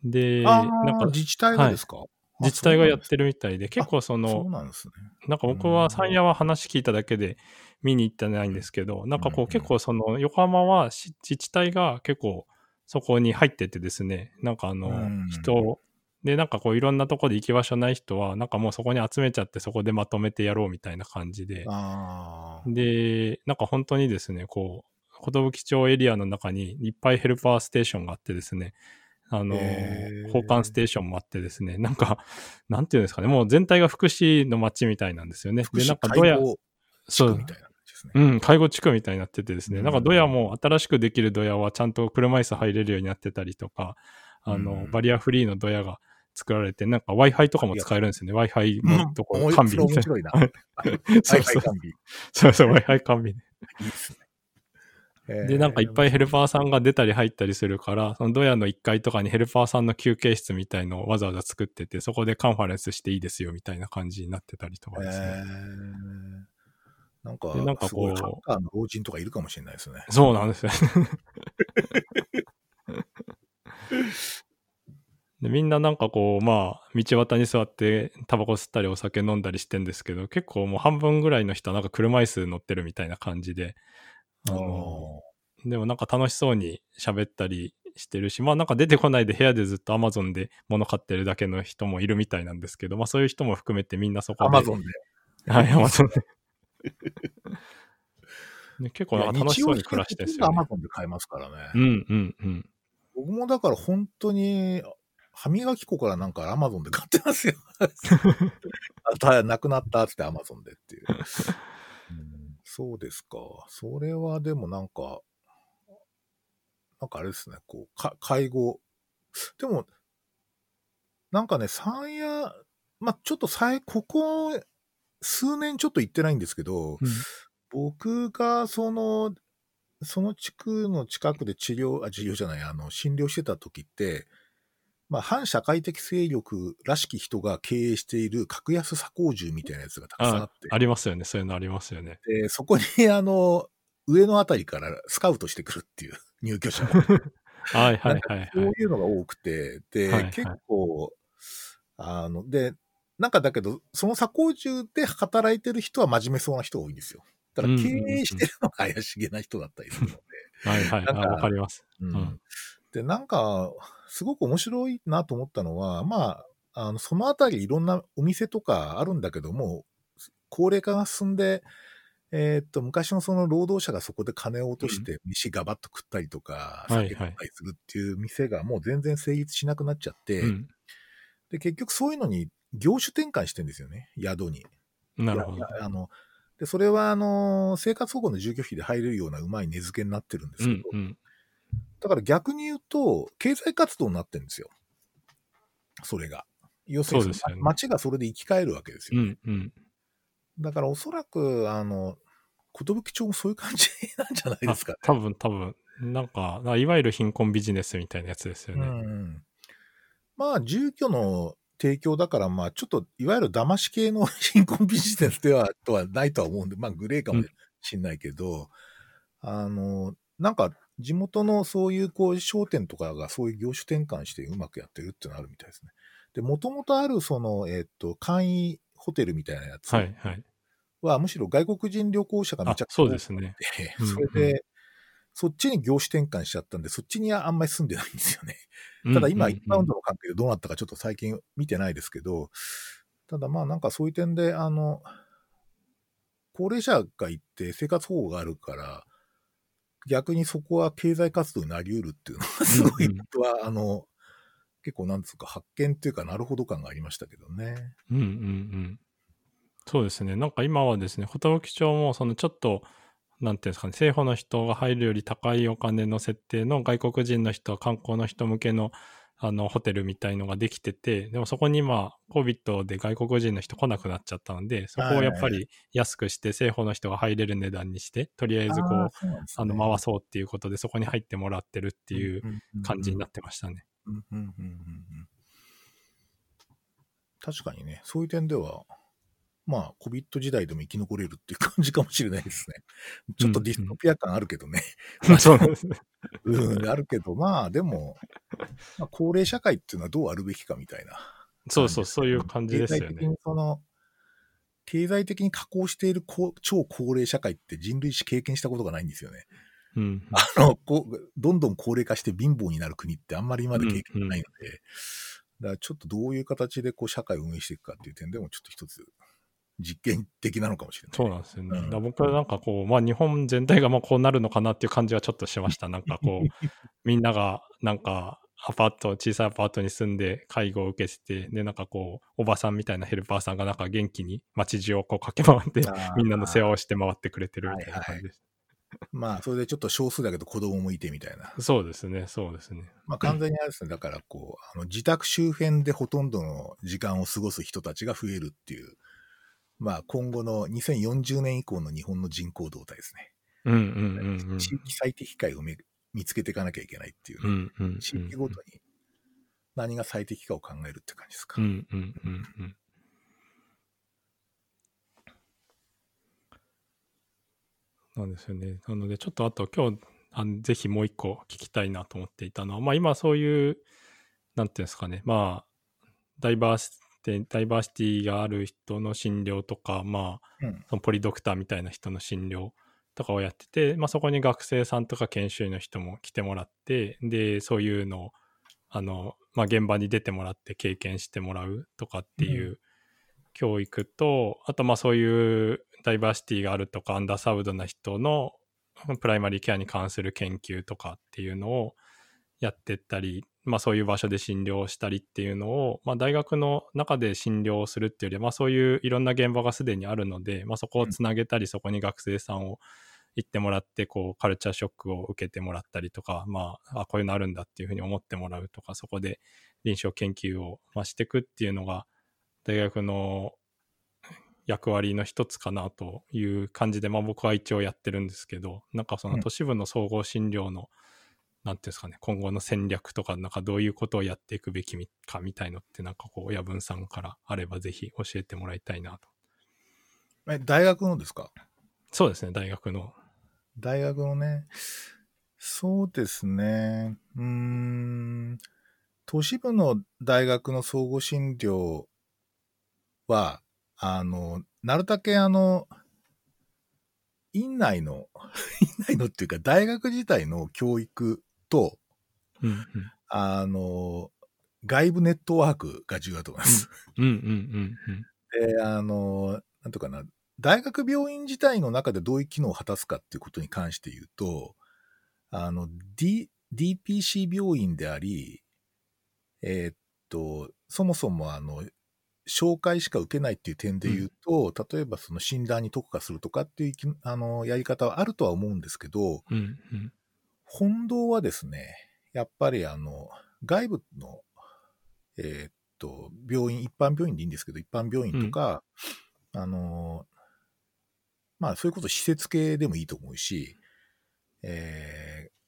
S1: で、
S2: あ
S1: なんか
S2: ー自治体がですか、あ
S1: 自治体がやってるみたいで、結構その
S2: そう、なんですね。
S1: なんか僕は山谷は話聞いただけで見に行ってないんですけど、なんかこ
S2: う
S1: 結構その横浜はし自治体が結構そこに入っててですね、なんかあの
S2: うん。
S1: 人でなんかこういろんなとこで行き場所ない人はなんかもうそこに集めちゃってそこでまとめてやろうみたいな感じで、
S2: ああ。
S1: で、なんか本当にですね、こう、寿町エリアの中にいっぱいヘルパーステーションがあってですね、あの、交換ステーションもあってですね、なんか、なんていうんですかね、もう全体が福祉の街みたいなんですよね。で、なんかどやそう。うん、介護地区みたいになっててですね、
S2: うん
S1: なんかドヤも新しくできるドヤはちゃんと車椅子入れるようになってたりとか、あの、
S2: うん
S1: バリアフリーのドヤが作られて、なんか Wi-Fi とかも使えるんですよね。Wi-Fi のとこ
S2: うん
S1: 完備みたい
S2: それ面白いな。
S1: な。そうそう
S2: Wi-Fi 完備。
S1: そうそう、Wi-Fi 完備で。
S2: いいっすね。
S1: で、なんかいっぱいヘルパーさん
S2: が。
S1: が出たり入ったりするから、そのドヤの1階とかにヘルパーさんの休憩室みたいのをわざわざ作ってて、そこでカンファレンスしていいですよみたいな感じになってたりとか
S2: え
S1: ですね。
S2: ーなんか、
S1: でなんかこう
S2: ハッカーの老人とかいるかもしれないですね。
S1: そうなんですよ。でみんななんかこう、まあ、道端に座ってタバコ吸ったりお酒飲んだりしてんですけど、結構もう半分ぐらいの人はなんか車椅子乗ってるみたいな感じで、あのでもなんか楽しそうに喋ったりしてるし、まあなんか出てこないで部屋でずっと Amazon で物買ってるだけの人もいるみたいなんですけど、まあそういう人も含めてみんなそこで。
S2: アマゾンで。
S1: はい、Amazon で。で結構なんか楽しそうに暮らしてるんですよ、ね。
S2: アマゾンで買えますからね。
S1: うんうんうん。
S2: 僕もだから本当に、歯磨き粉からなんかアマゾンで買ってますよ。あたなくなったってアマゾンでっていう、うんそうですか。それはでもなんか、なんかあれですね、こう、か介護。でも、なんかね、山屋、まあ、ちょっとさい、ここ、数年ちょっと行ってないんですけど、
S1: うん
S2: 僕がその、その地区の近くで治療、あ、治療じゃない、あの、診療してた時って、まあ、反社会的勢力らしき人が経営している格安左工住みたいなやつがたくさんあ
S1: あ
S2: って、
S1: ありますよね。そういうのありますよね。
S2: でそこに、あの、上のあたりからスカウトしてくるっていう入居者を。
S1: はいはいはいはい。
S2: そういうのが多くて、で、
S1: はいはい
S2: 結構、あの、で、なんかだけど、その左工住で働いてる人は真面目そうな人が多いんですよ。だから経営してるのが怪しげな人だったりするので。
S1: はいはい。わかります。
S2: うん
S1: うん
S2: で、なんか、すごく面白いなと思ったのは、まあ、あの、そのあたりいろんなお店とかあるんだけども、高齢化が進んで、えーっと、昔のその労働者がそこで金を落として飯ガバッと食ったりとか、
S1: はいはい
S2: 酒飲んだりするっていう店がもう全然成立しなくなっちゃって、
S1: うん。
S2: で、結局そういうのに業種転換してんですよね、宿に。
S1: なるほど
S2: あの、で、それは、あの、生活保護の住居費で入れるようなうまい値付けになってるんですけど、
S1: うんうん。
S2: だから逆に言うと、経済活動になってるんですよ。それが。要するに
S1: ね
S2: 街がそれで生き返るわけです
S1: う
S2: よ。
S1: んうん。
S2: だからおそらく、あの、寿町もそういう感じなんじゃないですかね。
S1: 多分多分。なんか、いわゆる貧困ビジネスみたいなやつですよ
S2: う
S1: ね。
S2: ん。まあ、住居の提供だから、まあ、ちょっと、いわゆる騙し系の貧困ビジネスでは、とはないとは思うんで、まあ、グレーかもしんないけど、あの、なんか、地元のそういう、こう、商店とかがそういう業種転換してうまくやってるっていうのがあるみたいですね。で、もともとある、その、えっ、と、簡易ホテルみたいなやつ
S1: はいはい。
S2: は、むしろ外国人旅行者がめ
S1: あ
S2: ちゃくちゃ
S1: そうですね。
S2: で
S1: うん
S2: それで、そっちに業種転換しちゃったんで、そっちにはあんまり住んでないんですよね。ただ今、
S1: うんうん
S2: インバウンドの関係でどうなったかちょっと最近見てないですけど、ただまあなんかそういう点で、あの、高齢者が行って生活保護があるから、逆にそこは経済活動になり得るっていうのは、すごい僕は、あの、結構なんつうか発見っていうかなるほど感がありましたけどね。
S1: うんうんうん。そうですね。なんか今はですね、寿町もそのちょっと、なんていうんですかね、政府の人が入るより高いお金の設定の外国人の人、観光の人向けのあのホテルみたいのができてて、でもそこに今、COVID で外国人の人来なくなっちゃったので、そこをやっぱり安くして、政府の人が入れる値段にして、とりあえずこう、
S2: あうね。
S1: あの回そうっていうことで、そこに入ってもらってるっていう感じになってましたね。
S2: 確かにね、そういう点では、まあ、コビット時代でも生き残れるっていう感じかもしれないですね。ちょっとディストピア感あるけどね。
S1: そうなんですね。
S2: うん、あるけど、まあ、でも、まあ、高齢社会っていうのはどうあるべきかみたいな。
S1: そうそう、そういう感じですよね。
S2: 経済的にその、経済的に加工している高超高齢社会って人類史経験したことがないんですよね。
S1: うん。
S2: あの、こう、どんどん高齢化して貧乏になる国ってあんまり今まで経験ないので、だからちょっとどういう形でこう社会を運営していくかっていう点でもちょっと一つ実験的なのかもしれない。
S1: そうなんですよね。
S2: うん
S1: だから僕はなんかこう、まあ日本全体がまあこうなるのかなっていう感じはちょっとしました。なんかこう、みんながなんかアパート、小さいアパートに住んで介護を受けてて、でなんかこう、おばさんみたいなヘルパーさんがなんか元気に街中をこう駆け回ってみんなの世話をして回ってくれてるみたいな感じです。
S2: まあ、それでちょっと少数だけど子供もいてみたいな。
S1: そうですね、そうですね。
S2: まあ、完全にあれですね、だからこう、あの自宅周辺でほとんどの時間を過ごす人たちが増えるっていう、まあ、今後の2040年以降の日本の人口動態ですね。
S1: うんうんうんうん。
S2: 地域最適解をめ見つけていかなきゃいけないっていう、
S1: うんうんうん。
S2: 地域ごとに何が最適かを考えるって感じですか。
S1: うんうんうんうん。なんですよね。なので、ちょっとあと今日、あのぜひもう一個聞きたいなと思っていたのは、まあ今そういう、なんていうんですかね、まあ、ダイバーシティ、ダイバーシティがある人の診療とか、まあ、
S2: うん。
S1: そのポリドクターみたいな人の診療とかをやってて、まあそこに学生さんとか研修医の人も来てもらって、で、そういうのを、あの、まあ現場に出てもらって経験してもらうとかっていうう教育と、あとまあそういうダイバーシティがあるとかアンダーサウドな人のプライマリーケアに関する研究とかっていうのをやってったり、まあそういう場所で診療したりっていうのを、まあ大学の中で診療するっていうよりは、まあそういういろんな現場がすでにあるので、まあそこをつなげたり、そこに学生さんを行ってもらって、こうカルチャーショックを受けてもらったりとか、まあ、あ、こういうのあるんだっていうふうに思ってもらうとか、そこで臨床研究を、まあ、していくっていうのが、大学の役割の一つかなという感じで、まあ僕は一応やってるんですけど、なんかその
S2: うん
S1: 都市部の総合診療の、なんていうんですかね、今後の戦略とか、なんかどういうことをやっていくべきかみたいのって、なんかこう、親分さんからあればぜひ教えてもらいたいなと。
S2: え、大学のですか？
S1: そうですね、大学の。
S2: 大学のね、そうですね、うーん、都市部の大学の総合診療は、あの、なるだけあの、院内の、院内のっていうか大学自体の教育と、
S1: うんうん。
S2: あの、外部ネットワークが重要だと思います。
S1: うんうんうんうん。
S2: で、あの、なんとかな、大学病院自体の中でどういう機能を果たすかっていうことに関して言うと、あの、D、DPC 病院であり、えーっと、そもそもあの、紹介しか受けないっていう点で言うと、例えばその診断に特化するとかっていうきあのやり方はあるとは思うんですけど、
S1: うんうん。
S2: 本道はですね、やっぱりあの、外部の、えーっと、病院、一般病院でいいんですけど、一般病院とか、あの、まあ、そういうこと施設系でもいいと思うし、えー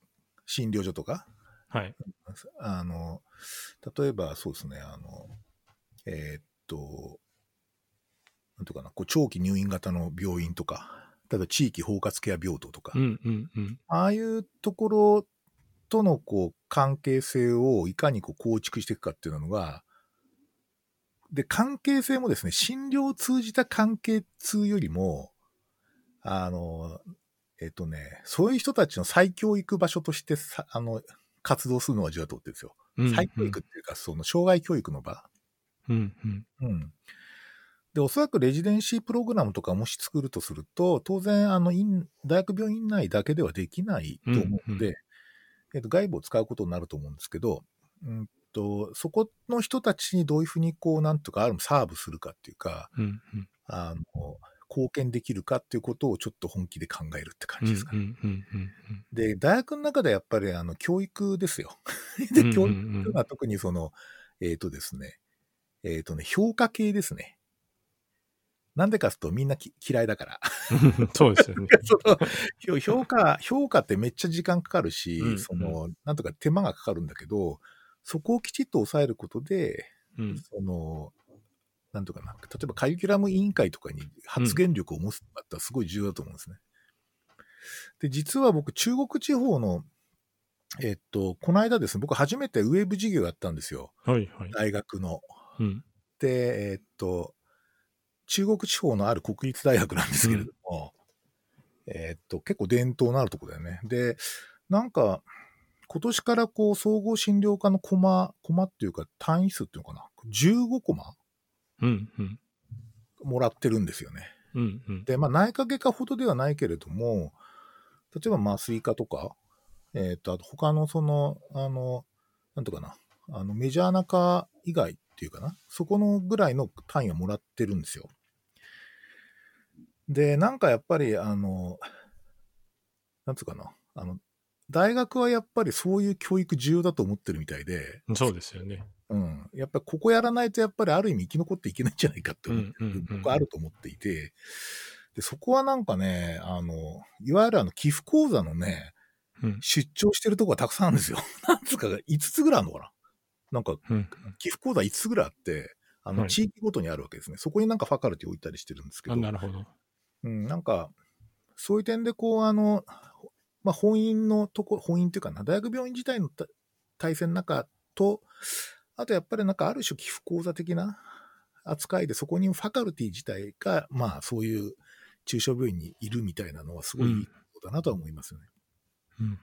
S2: 診療所とか、
S1: はい。
S2: あの、例えばそうですね、あの、えーっと、なんとかな、こう長期入院型の病院とか、例えば地域包括ケア病棟とか、
S1: うんうんうん。
S2: ああいうところとのこう関係性をいかにこう構築していくかっていうのが、で、関係性もですね、診療を通じた関係通よりも、あの、えっとね、そういう人たちの再教育場所としてさ、あの、活動するのは重要だと思ってるんですよ。
S1: うんうん
S2: 再教育っていうか、その、障害教育の場。
S1: うんうん。
S2: うん。で、おそらくレジデンシープログラムとかもし作るとすると、当然、あの、院大学病院内だけではできないと思うので、
S1: うん
S2: えっと、外部を使うことになると思うんですけど、うんと、そこの人たちにどういうふうに、こう、なんとか、あるサーブするかっていうか、
S1: うんうん。
S2: あの、貢献できるかっていうことをちょっと本気で考えるって感じですかね。
S1: うんうんうんうん
S2: で、大学の中でやっぱり、あの、教育ですよ。
S1: うん
S2: で、教育
S1: うんうんうん
S2: は特にその、えっ、とですね、えっ、とね、評価系ですね。なんでかっていうとみんなき嫌いだから。
S1: そうですよね。
S2: その評評価、評価ってめっちゃ時間かかるし、
S1: うんうん
S2: その、なんとか手間がかかるんだけど、そこをきちっと抑えることで、
S1: うん
S2: その、なんとかな、例えばカリキュラム委員会とかに発言力を持つってのはすごい重要だと思うんですね。で、実は僕、中国地方の、えっと、この間ですね、僕初めてウェブ授業やったんですよ。
S1: はいはい。
S2: 大学の。
S1: うん。
S2: で、えっと、中国地方のある国立大学なんですけれども、えっと、結構伝統のあるところだよね。で、なんか、今年からこう、総合診療科のコマ、コマっていうか単位数っていうのかな ?15 コマ
S1: うんうん。
S2: もらってるんですよね。
S1: うんうん。
S2: で、まあ、内科外科ほどではないけれども、例えば麻酔科とか、えっ、と、あと他のその、あの、なんとかな、あの、メジャーな科以外っていうかな、そこのぐらいの単位をもらってるんですよ。で、なんかやっぱり、あの、なんつうかな、あの、大学はやっぱりそういう教育重要だと思ってるみたいで、
S1: そうですよね。
S2: うん。やっぱりここやらないとやっぱりある意味生き残っていけないんじゃないかって僕はあると思っていて、で、そこはなんかね、あの、いわゆるあの寄付講座のね、
S1: うん。
S2: 出張してるとこがたくさんあるんですよ。なんつうかが5つぐらいあるのかななんか
S1: うん。
S2: 寄付講座5つぐらいあって、あの、
S1: はい
S2: 地域ごとにあるわけですね。そこになんかファカルティ置いたりしてるんですけ
S1: あ、
S2: ど、
S1: なるほど。
S2: うん、なんか、そういう点でこう、あの、まあ、本院のとこ、本院っていうかな、大学病院自体のた対戦の中と、あとやっぱりなんかある種寄付講座的な扱いで、そこに faculty 自体が、まあそういう中小病院にいるみたいなのはすごいいいことだなとは思いますよね。
S1: うんうん。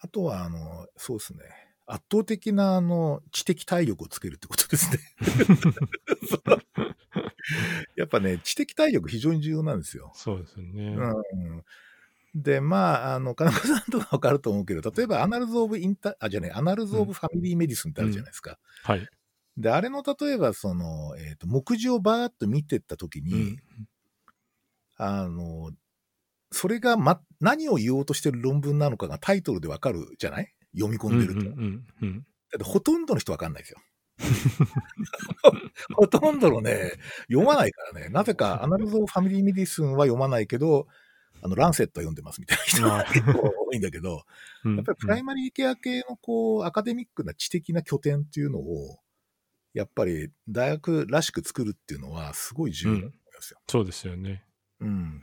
S2: あとは、あの、そうですね。圧倒的な、あの、知的体力をつけるってことですね。やっぱね、知的体力非常に重要なんですよ。
S1: そうですよね。
S2: うん。で、まあ、あの、金子さんとかわかると思うけど、例えば、 Annals of Inter、あ、じゃね、 Annals of Family Medicine ってあるじゃないですか。
S1: はい。
S2: で、あれの例えば、その、えっ、と、目次をバーっと見てったときに、
S1: うん。
S2: あの、それが、ま、何を言おうとしてる論文なのかがタイトルでわかるじゃない？読み込んでると。
S1: うんうんうん
S2: だってほとんどの人わかんないですよ。ほとんどのね、読まないからね。なぜか、 Annals of Family Medicine は読まないけど、あの、 Lancet は読んでますみたいな人が結構多いんだけど、
S1: うん。
S2: やっぱりプライマリーケア系のこう、アカデミックな知的な拠点っていうのを、やっぱり大学らしく作るっていうのはすごい重要だと思いますよ。
S1: そうですよね。
S2: うん。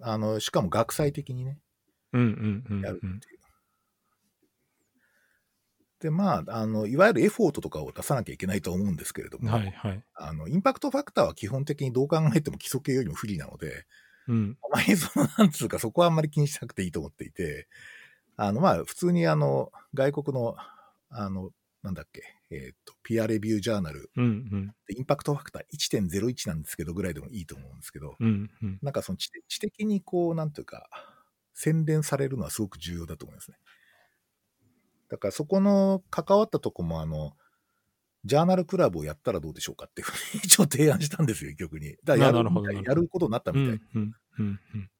S2: あの、しかも学際的にね、
S1: うんうんうん
S2: やる
S1: うん。
S2: っていう。で、まあ、あの、いわゆるエフォートとかを出さなきゃいけないと思うんですけれども、
S1: はいはい。
S2: あの、インパクトファクターは基本的にどう考えても基礎系よりも不利なので、
S1: うん。
S2: あまりその、なんつうか、そこはあんまり気にしなくていいと思っていて、あの、まあ、普通にあの、外国の、あの、なんだっけ、えっ、と、ピアレビュージャーナル
S1: うんうん。
S2: で、インパクトファクター1.01なんですけど、ぐらいでもいいと思うんですけど、
S1: うんうん。
S2: なんかその知知的にこう、なんていうか、洗練されるのはすごく重要だと思いますね。だからそこの関わったとこも、あの、ジャーナルクラブをやったらどうでしょうかっていうふうに一応提案したんですよ、曲に。だからやるやることになった
S1: う
S2: みたい。
S1: んうんうんうん。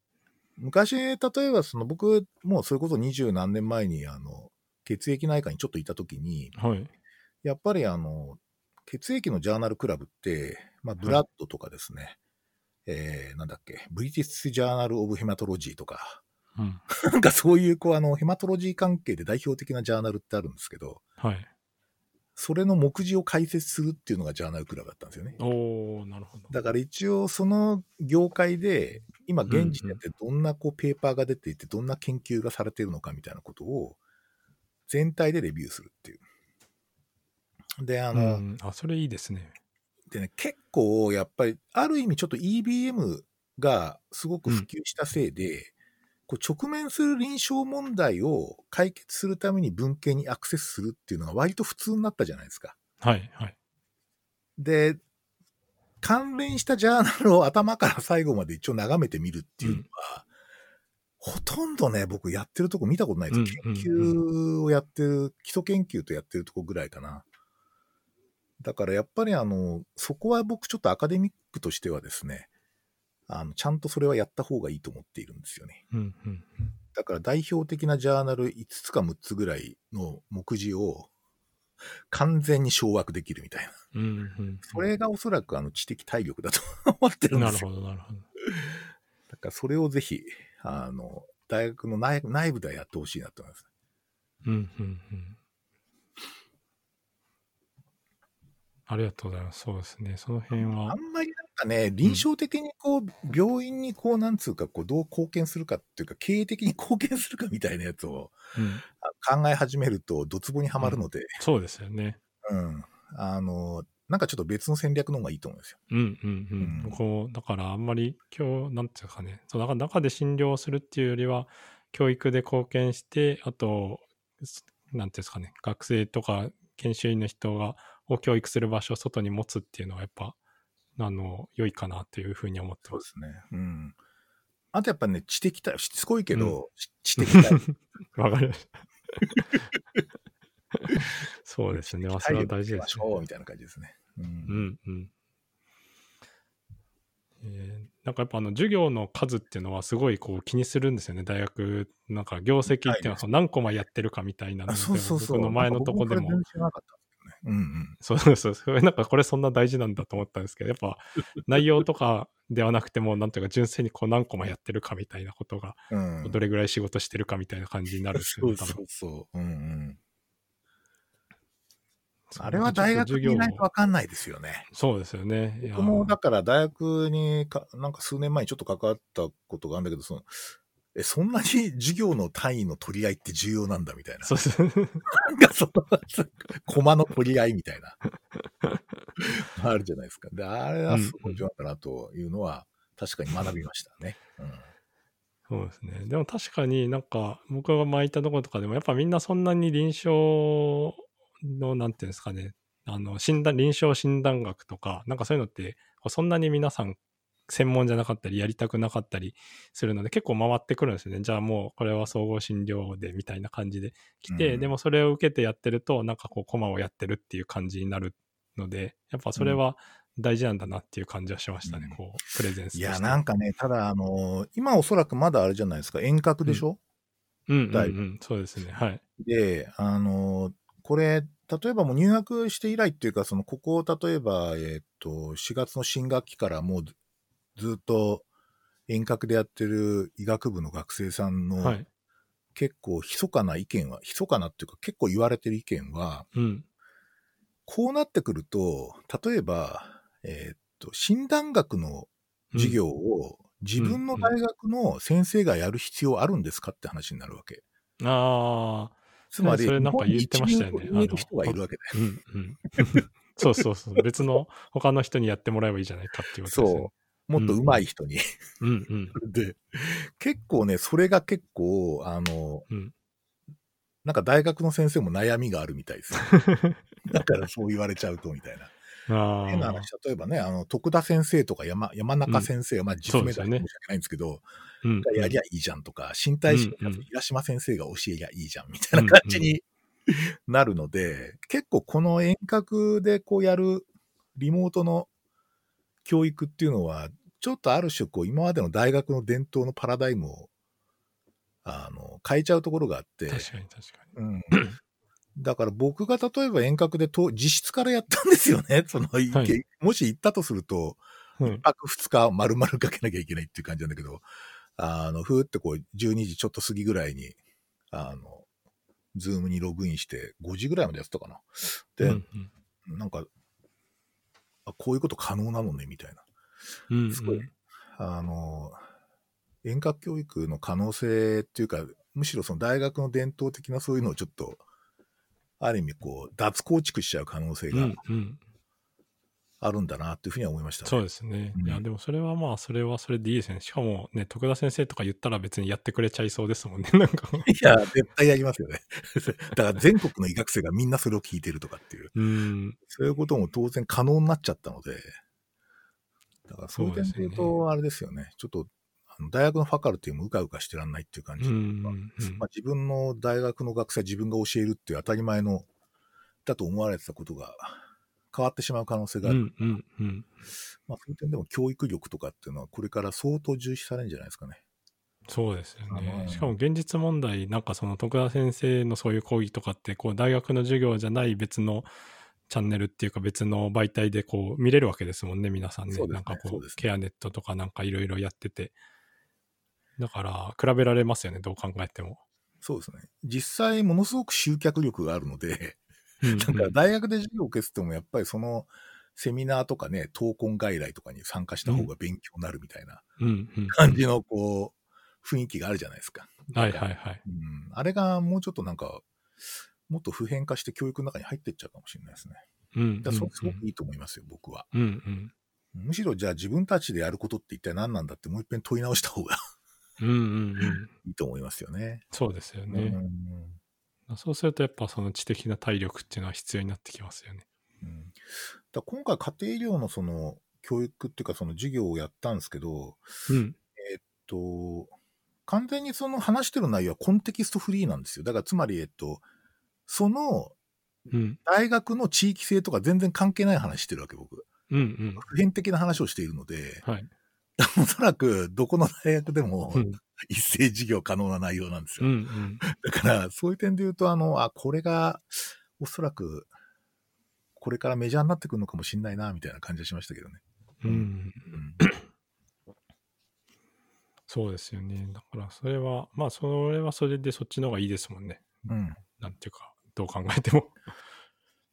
S2: 昔、例えばその僕、もうそれこそ二十何年前に、あの、血液内科にちょっといたときに、
S1: はい。
S2: やっぱりあの、血液のジャーナルクラブって、まあ、ブラッドとかですね、えー、なんだっけ、ブリティッシュジャーナル・オブ・ヘマトロジーとか、
S1: うん。
S2: なんかそういう、こう、あの、ヘマトロジー関係で代表的なジャーナルってあるんですけど、
S1: はい。
S2: それの目次を解説するっていうのがジャーナルクラブだったんですよね。
S1: おー、なるほど。
S2: だから一応その業界で、今現時点でどんなこうペーパーが出ていて、どんな研究がされているのかみたいなことを全体でレビューするっていう。で、あ
S1: う
S2: の、
S1: ん。あ、それいいですね。
S2: でね、結構やっぱり、ある意味ちょっと EBM がすごく普及したせいで、こう直面する臨床問題を解決するために文献にアクセスするっていうのが割と普通になったじゃないですか。
S1: はいはい。
S2: で、関連したジャーナルを頭から最後まで一応眺めてみるっていうのは、ほとんどね、僕やってるとこ見たことないです研究をやってる、基礎研究とやってるとこぐらいかな。だからやっぱりあの、そこは僕ちょっとアカデミックとしてはですね、あの、ちゃんとそれはやった方がいいと思っているんですよね。
S1: うんうん
S2: だから代表的なジャーナル5つか6つぐらいの目次を完全に掌握できるみたいな。
S1: うん。うんうん。
S2: それがおそらくあの知的体力だと思ってるんですよ。
S1: なるほど、なるほど。
S2: だからそれをぜひ、あの、大学の内内部ではやってほしいなと思います。
S1: うんうんうん。ありがとうございます。そうですね。その辺は
S2: あ。んまりかね、臨床的にこう、病院にこう、なんつうか、こう、どう貢献するかっていうか、経営的に貢献するかみたいなやつを
S1: うん。
S2: あ考え始めると、ドツボにはまるので、
S1: そうですよね。
S2: うん。あの、なんかちょっと別の戦略の方がいいと思うんですよ。
S1: うんうんうん。
S2: うん
S1: こう、だからあんまり今日、なんていうかね、そう、だから中で診療するっていうよりは、教育で貢献して、あと、すなんていうんですかね、学生とか研修医の人が、を教育する場所を外に持つっていうのはやっぱ、あの、良いかなというふうに思ってま。
S2: そうですすね。うん。あとやっぱね、知的体、しつこいけど、知的体力。
S1: わかりました。そうですね。まあそれは大事ですね
S2: みたいな感じですね。うん
S1: うんうん。いえーなんかやっぱあの授業の数っていうのはすごいこう気にするんですよね、大学。なんか業績っていうのはその何コマやってるかみたいなの
S2: あ、
S1: で
S2: そうそうそう。
S1: 僕の前のとこでも
S2: うんうん。
S1: そうそうそう。なんかこれそんな大事なんだと思ったんですけど、やっぱ内容とかではなくても、なんていうか純粋にこう何コマやってるかみたいなことが、
S2: うん、
S1: どれぐらい仕事してるかみたいな感じになるんですよね、
S2: そうそう。そう。うんうん。あれは大学にいないと
S1: ちょっ
S2: わかんないですよね。
S1: とそうですよね。
S2: 僕もだから大学にか、なんか数年前にちょっと関わったことがあるんだけど、その、え、そんなに授業の単位の取り合いって重要なんだみたいな。
S1: そうですね。
S2: なんかその、コマの取り合いみたいな。あるじゃないですか。で、あれはすごい重要だなというのは、確かに学びましたね。うん
S1: そうですね。でも確かになんか僕が前行ったところとかでもやっぱみんなそんなに臨床のなんていうんですかね、あの診断、臨床診断学とか、なんかそういうのってそんなに皆さん専門じゃなかったりやりたくなかったりするので結構回ってくるんですよね。じゃあもうこれは総合診療でみたいな感じで来て、
S2: うん
S1: でもそれを受けてやってるとなんかこうコマをやってるっていう感じになるので、やっぱそれは大事なんだなっていう感じはしましたね。
S2: うん
S1: こう、プレゼンス。
S2: いや、なんかね、ただ、あの今おそらくまだあれじゃないですか、遠隔でしょ、
S1: うんうんう
S2: だい
S1: ん、そうですね。はい。
S2: で、あのこれ、例えばもう入学して以来っていうか、その、ここ、例えば、えっ、と、4月の新学期からもうずずっと遠隔でやってる医学部の学生さんの、
S1: はい。
S2: 結構密かな意見は、密かなっていうか結構言われてる意見は、
S1: うん。
S2: こうなってくると、例えば、えっと、診断学の授業を自分の大学の先生がやる必要あるんですかって話になるわけ。
S1: ああ、
S2: つまり、
S1: それなんか言ってましたよね
S2: 日本に一流を入れる人がいるわけだよ。
S1: うんうん。そうそうそう。別の他の人にやってもらえばいいじゃないかっていうことですよね。
S2: そう。もっと上手い人に。
S1: うんうん。
S2: で、結構ね、それが結構、あの、
S1: うん
S2: なんか大学の先生も悩みがあるみたいです。だからそう言われちゃうと、みたいな。変な話、例えばね、あの、徳田先生とか山山中先生、まあ実名だ
S1: そうですよね
S2: 申し訳ないんですけど、
S1: うん
S2: がやりゃいいじゃんとか、身体診
S1: うんうん
S2: 察平島先生が教えりゃいいじゃんみたいな感じになるので、結構この遠隔でこうやるリモートの教育っていうのは、ちょっとある種こう今までの大学の伝統のパラダイムをあの変えちゃうところがあって、
S1: 確かに確か
S2: うん、だから僕が例えば遠隔でと実質からやったんですよね。その、
S1: はい
S2: もし行ったとすると、
S1: に。うん
S2: 一。泊二日丸々かけなきゃいけないっていう感じなんだけど、あの、ふーってこう、12時ちょっと過ぎぐらいに、あの、ズームにログインして、5時ぐらいまでやってたかな。で、
S1: うん
S2: なんか、あ、こういうこと可能なのね、みたいな。
S1: うんうん
S2: すごいあの、遠隔教育の可能性っていうか、むしろその大学の伝統的なそういうのをちょっと、ある意味こう、脱構築しちゃう可能性
S1: う
S2: が
S1: んうん。
S2: あるんだなっていうふうには思いましたね。
S1: そうですね。
S2: うん
S1: いや、でもそれはまあ、それはそれでいいですね。しかもね、徳田先生とか言ったら別にやってくれちゃいそうですもんね。なんか。
S2: いや、絶対やりますよね。だから全国の医学生がみんなそれを聞いてるとかっていう、
S1: うん。
S2: そういうことも当然可能になっちゃったので、だからそういう点で言うと、あれですよね。ちょっと、あの大学のファカルティもうかうかしてらんないっていう感じ。まあ、自分の大学の学生は自分が教えるっていう当たり前の、だと思われてたことが変わってしまう可能性がある。
S1: うんうんうん。
S2: まあ、そういう点でも教育力とかっていうのはこれから相当重視されるんじゃないですかね。
S1: そうですよ。ねしかも現実問題、なんかその徳田先生のそういう講義とかって、こう大学の授業じゃない別のチャンネルっていうか別の媒体でこう見れるわけですもんね、皆さんね。
S2: ね
S1: なんかこう
S2: ね
S1: ケアネットとかなんかいろいろやってて。だから比べられますよね、どう考えても。
S2: そうですね。実際ものすごく集客力があるので、
S1: うん
S2: から大学で授業を受けててもやっぱりそのセミナーとかね、闘魂外来とかに参加した方が勉強になるみたいな。感じのこう、雰囲気があるじゃないですか。
S1: はいはいはい。
S2: うん、あれがもうちょっとなんか、もっと普遍化して教育の中に入っていっちゃうかもしれないですね。
S1: うんうんうん。
S2: だからそれすごくいいと思いますよ、僕は。
S1: うんうん。
S2: むしろじゃあ自分たちでやることって一体何なんだってもう一遍問い直した方が
S1: うんうんうん。
S2: いいと思いますよね。
S1: そうですよ
S2: う
S1: ね。
S2: ん
S1: そうするとやっぱその知的な体力っていうのは必要になってきますよね。
S2: うんだ今回家庭医療のその教育っていうかその授業をやったんですけど、
S1: うん。
S2: と、完全にその話してる内容はコンテキストフリーなんですよ。だからつまり、えっと、その
S1: うん。
S2: 大学の地域性とか全然関係ない話してるわけ、僕。
S1: うんうん。
S2: 普遍的な話をしているので、
S1: はい。
S2: おそらくどこの大学でも
S1: うん。
S2: 一斉授業可能な内容なんです
S1: うん
S2: よ。
S1: うん。
S2: だから、そういう点で言うと、あの、あ、これが、おそらく、これからメジャーになってくるのかもしれないな、みたいな感じがしましたけどね。
S1: うん。
S2: うん。
S1: そうですよね。だから、それは、まあ、それはそれでそっちの方がいいですもんね。
S2: うん。
S1: なんていうか、どう考えても。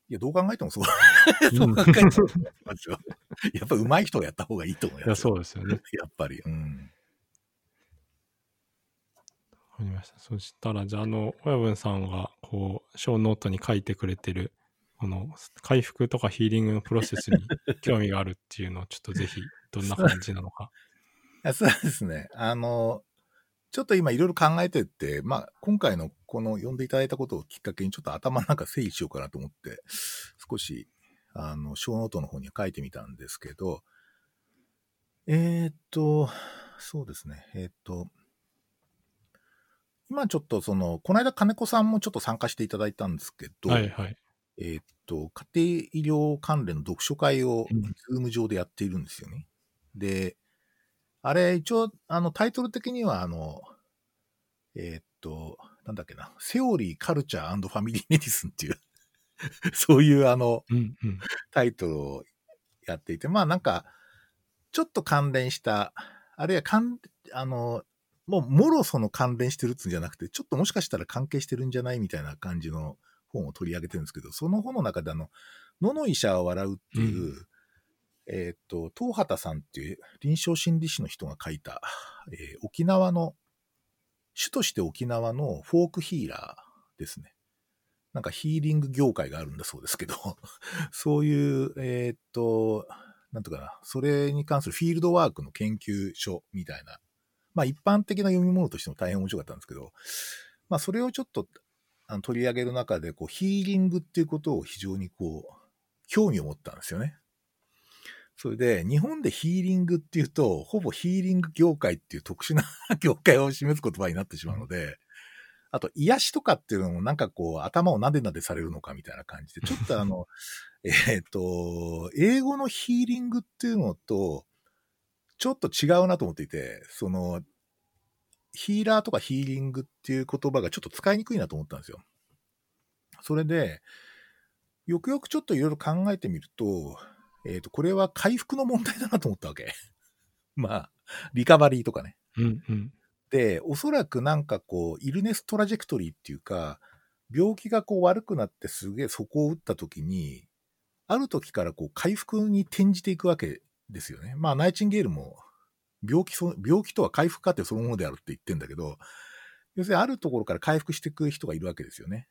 S2: いや、どう考えてもそう。
S1: う
S2: 考えても。やっぱ上手い人がやった方がいいと思い
S1: いや、
S2: ますよ。
S1: そうですよね。
S2: やっぱり。うん。
S1: わかりました。そしたら、じゃあ、あの、親分さんが、こう、小ノートに書いてくれてる、この、回復とかヒーリングのプロセスに興味があるっていうのを、ちょっとぜひ、どんな感じなのか。
S2: そうですね。あの、ちょっと今いろいろ考えてって、まあ、今回のこの読んでいただいたことをきっかけにちょっと頭の中整理しようかなと思って、少し、あの、 show note の方には書いてみたんですけど、えー、っと、そうですね。えー、っと、今ちょっとその、この間金子さんもちょっと参加していただいたんですけど、
S1: はいはい。
S2: えーっと、家庭医療関連の読書会を
S1: うん、
S2: Zoom 上でやっているんですよね。で、あれ、一応、あの、タイトル的には、あの、えーっと、なんだっけな、 Theory、Culture Family Medicine っていう、そういうあの、
S1: うんうん。
S2: タイトルをやっていて、まあなんか、ちょっと関連した、あるいはかん、あの、もう、もろその関連してるっつうんじゃなくて、ちょっともしかしたら関係してるんじゃないみたいな感じの本を取り上げてるんですけど、その本の中であの、野の医者は笑うっていう、えーっと、東畑さんっていう臨床心理士の人が書いた、えー沖縄の、主として沖縄のフォークヒーラーですね。なんかヒーリング業界があるんだそうですけど、そういう、えーっと、なんとかな、それに関するフィールドワークの研究所みたいな、まあ一般的な読み物としても大変面白かったんですけど、まあそれをちょっとあの取り上げる中で、こうヒーリングっていうことを非常にこう、興味を持ったんですよね。それで、日本でヒーリングっていうと、ほぼヒーリング業界っていう特殊な 業界を示す言葉になってしまうので、あと、癒しとかっていうのもなんかこう、頭をなでなでされるのかみたいな感じで、ちょっとあの、えっと、英語のヒーリングっていうのと、ちょっと違うなと思っていて、その、ヒーラーとかヒーリングっていう言葉がちょっと使いにくいなと思ったんですよ。それで、よくよくちょっといろいろ考えてみると、えっ、と、これは回復の問題だなと思ったわけ。まあ、リカバリーとかね。
S1: うんうん。
S2: で、おそらくなんかこう、イルネストラジェクトリーっていうか、病気がこう悪くなってすげえそこを打った時に、ある時からこう回復に転じていくわけですよね。まあ、ナイチンゲールも、病気そ、病気とは回復過程そのものであるって言ってんだけど、要するにあるところから回復していく人がいるわけですよね。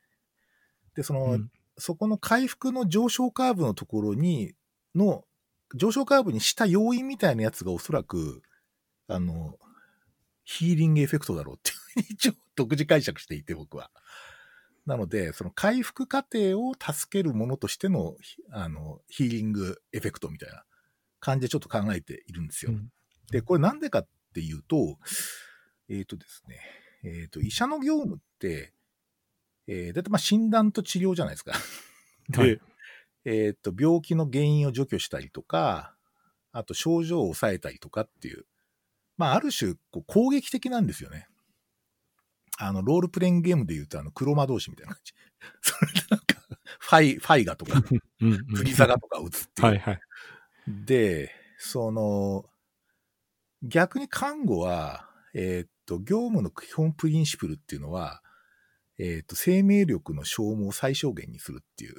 S2: で、その、
S1: うん
S2: そこの回復の上昇カーブのところに、の、上昇カーブにした要因みたいなやつがおそらく、あの、ヒーリングエフェクトだろうっていうふうに一応独自解釈していて、僕は。なので、その回復過程を助けるものとしての、ひあの、ヒーリングエフェクトみたいな感じでちょっと考えているんですよ。
S1: うん
S2: で、これなんでかっていうと、えっ、とですね、えっ、と、医者の業務って、えー、だってまあ診断と治療じゃないですか。で、
S1: はい
S2: えっ、と、病気の原因を除去したりとか、あと症状を抑えたりとかっていう、まあ、ある種、こう攻撃的なんですよね。あの、ロールプレイングゲームで言うと、あの、黒魔同士みたいな感じ。それでなんか、ファイ、ファイガとか、フリザガとか打つっていう。
S1: はいはい。
S2: で、その、逆に看護は、えーっと、業務の基本プリンシプルっていうのは、えーっと、生命力の消耗を最小限にするっていう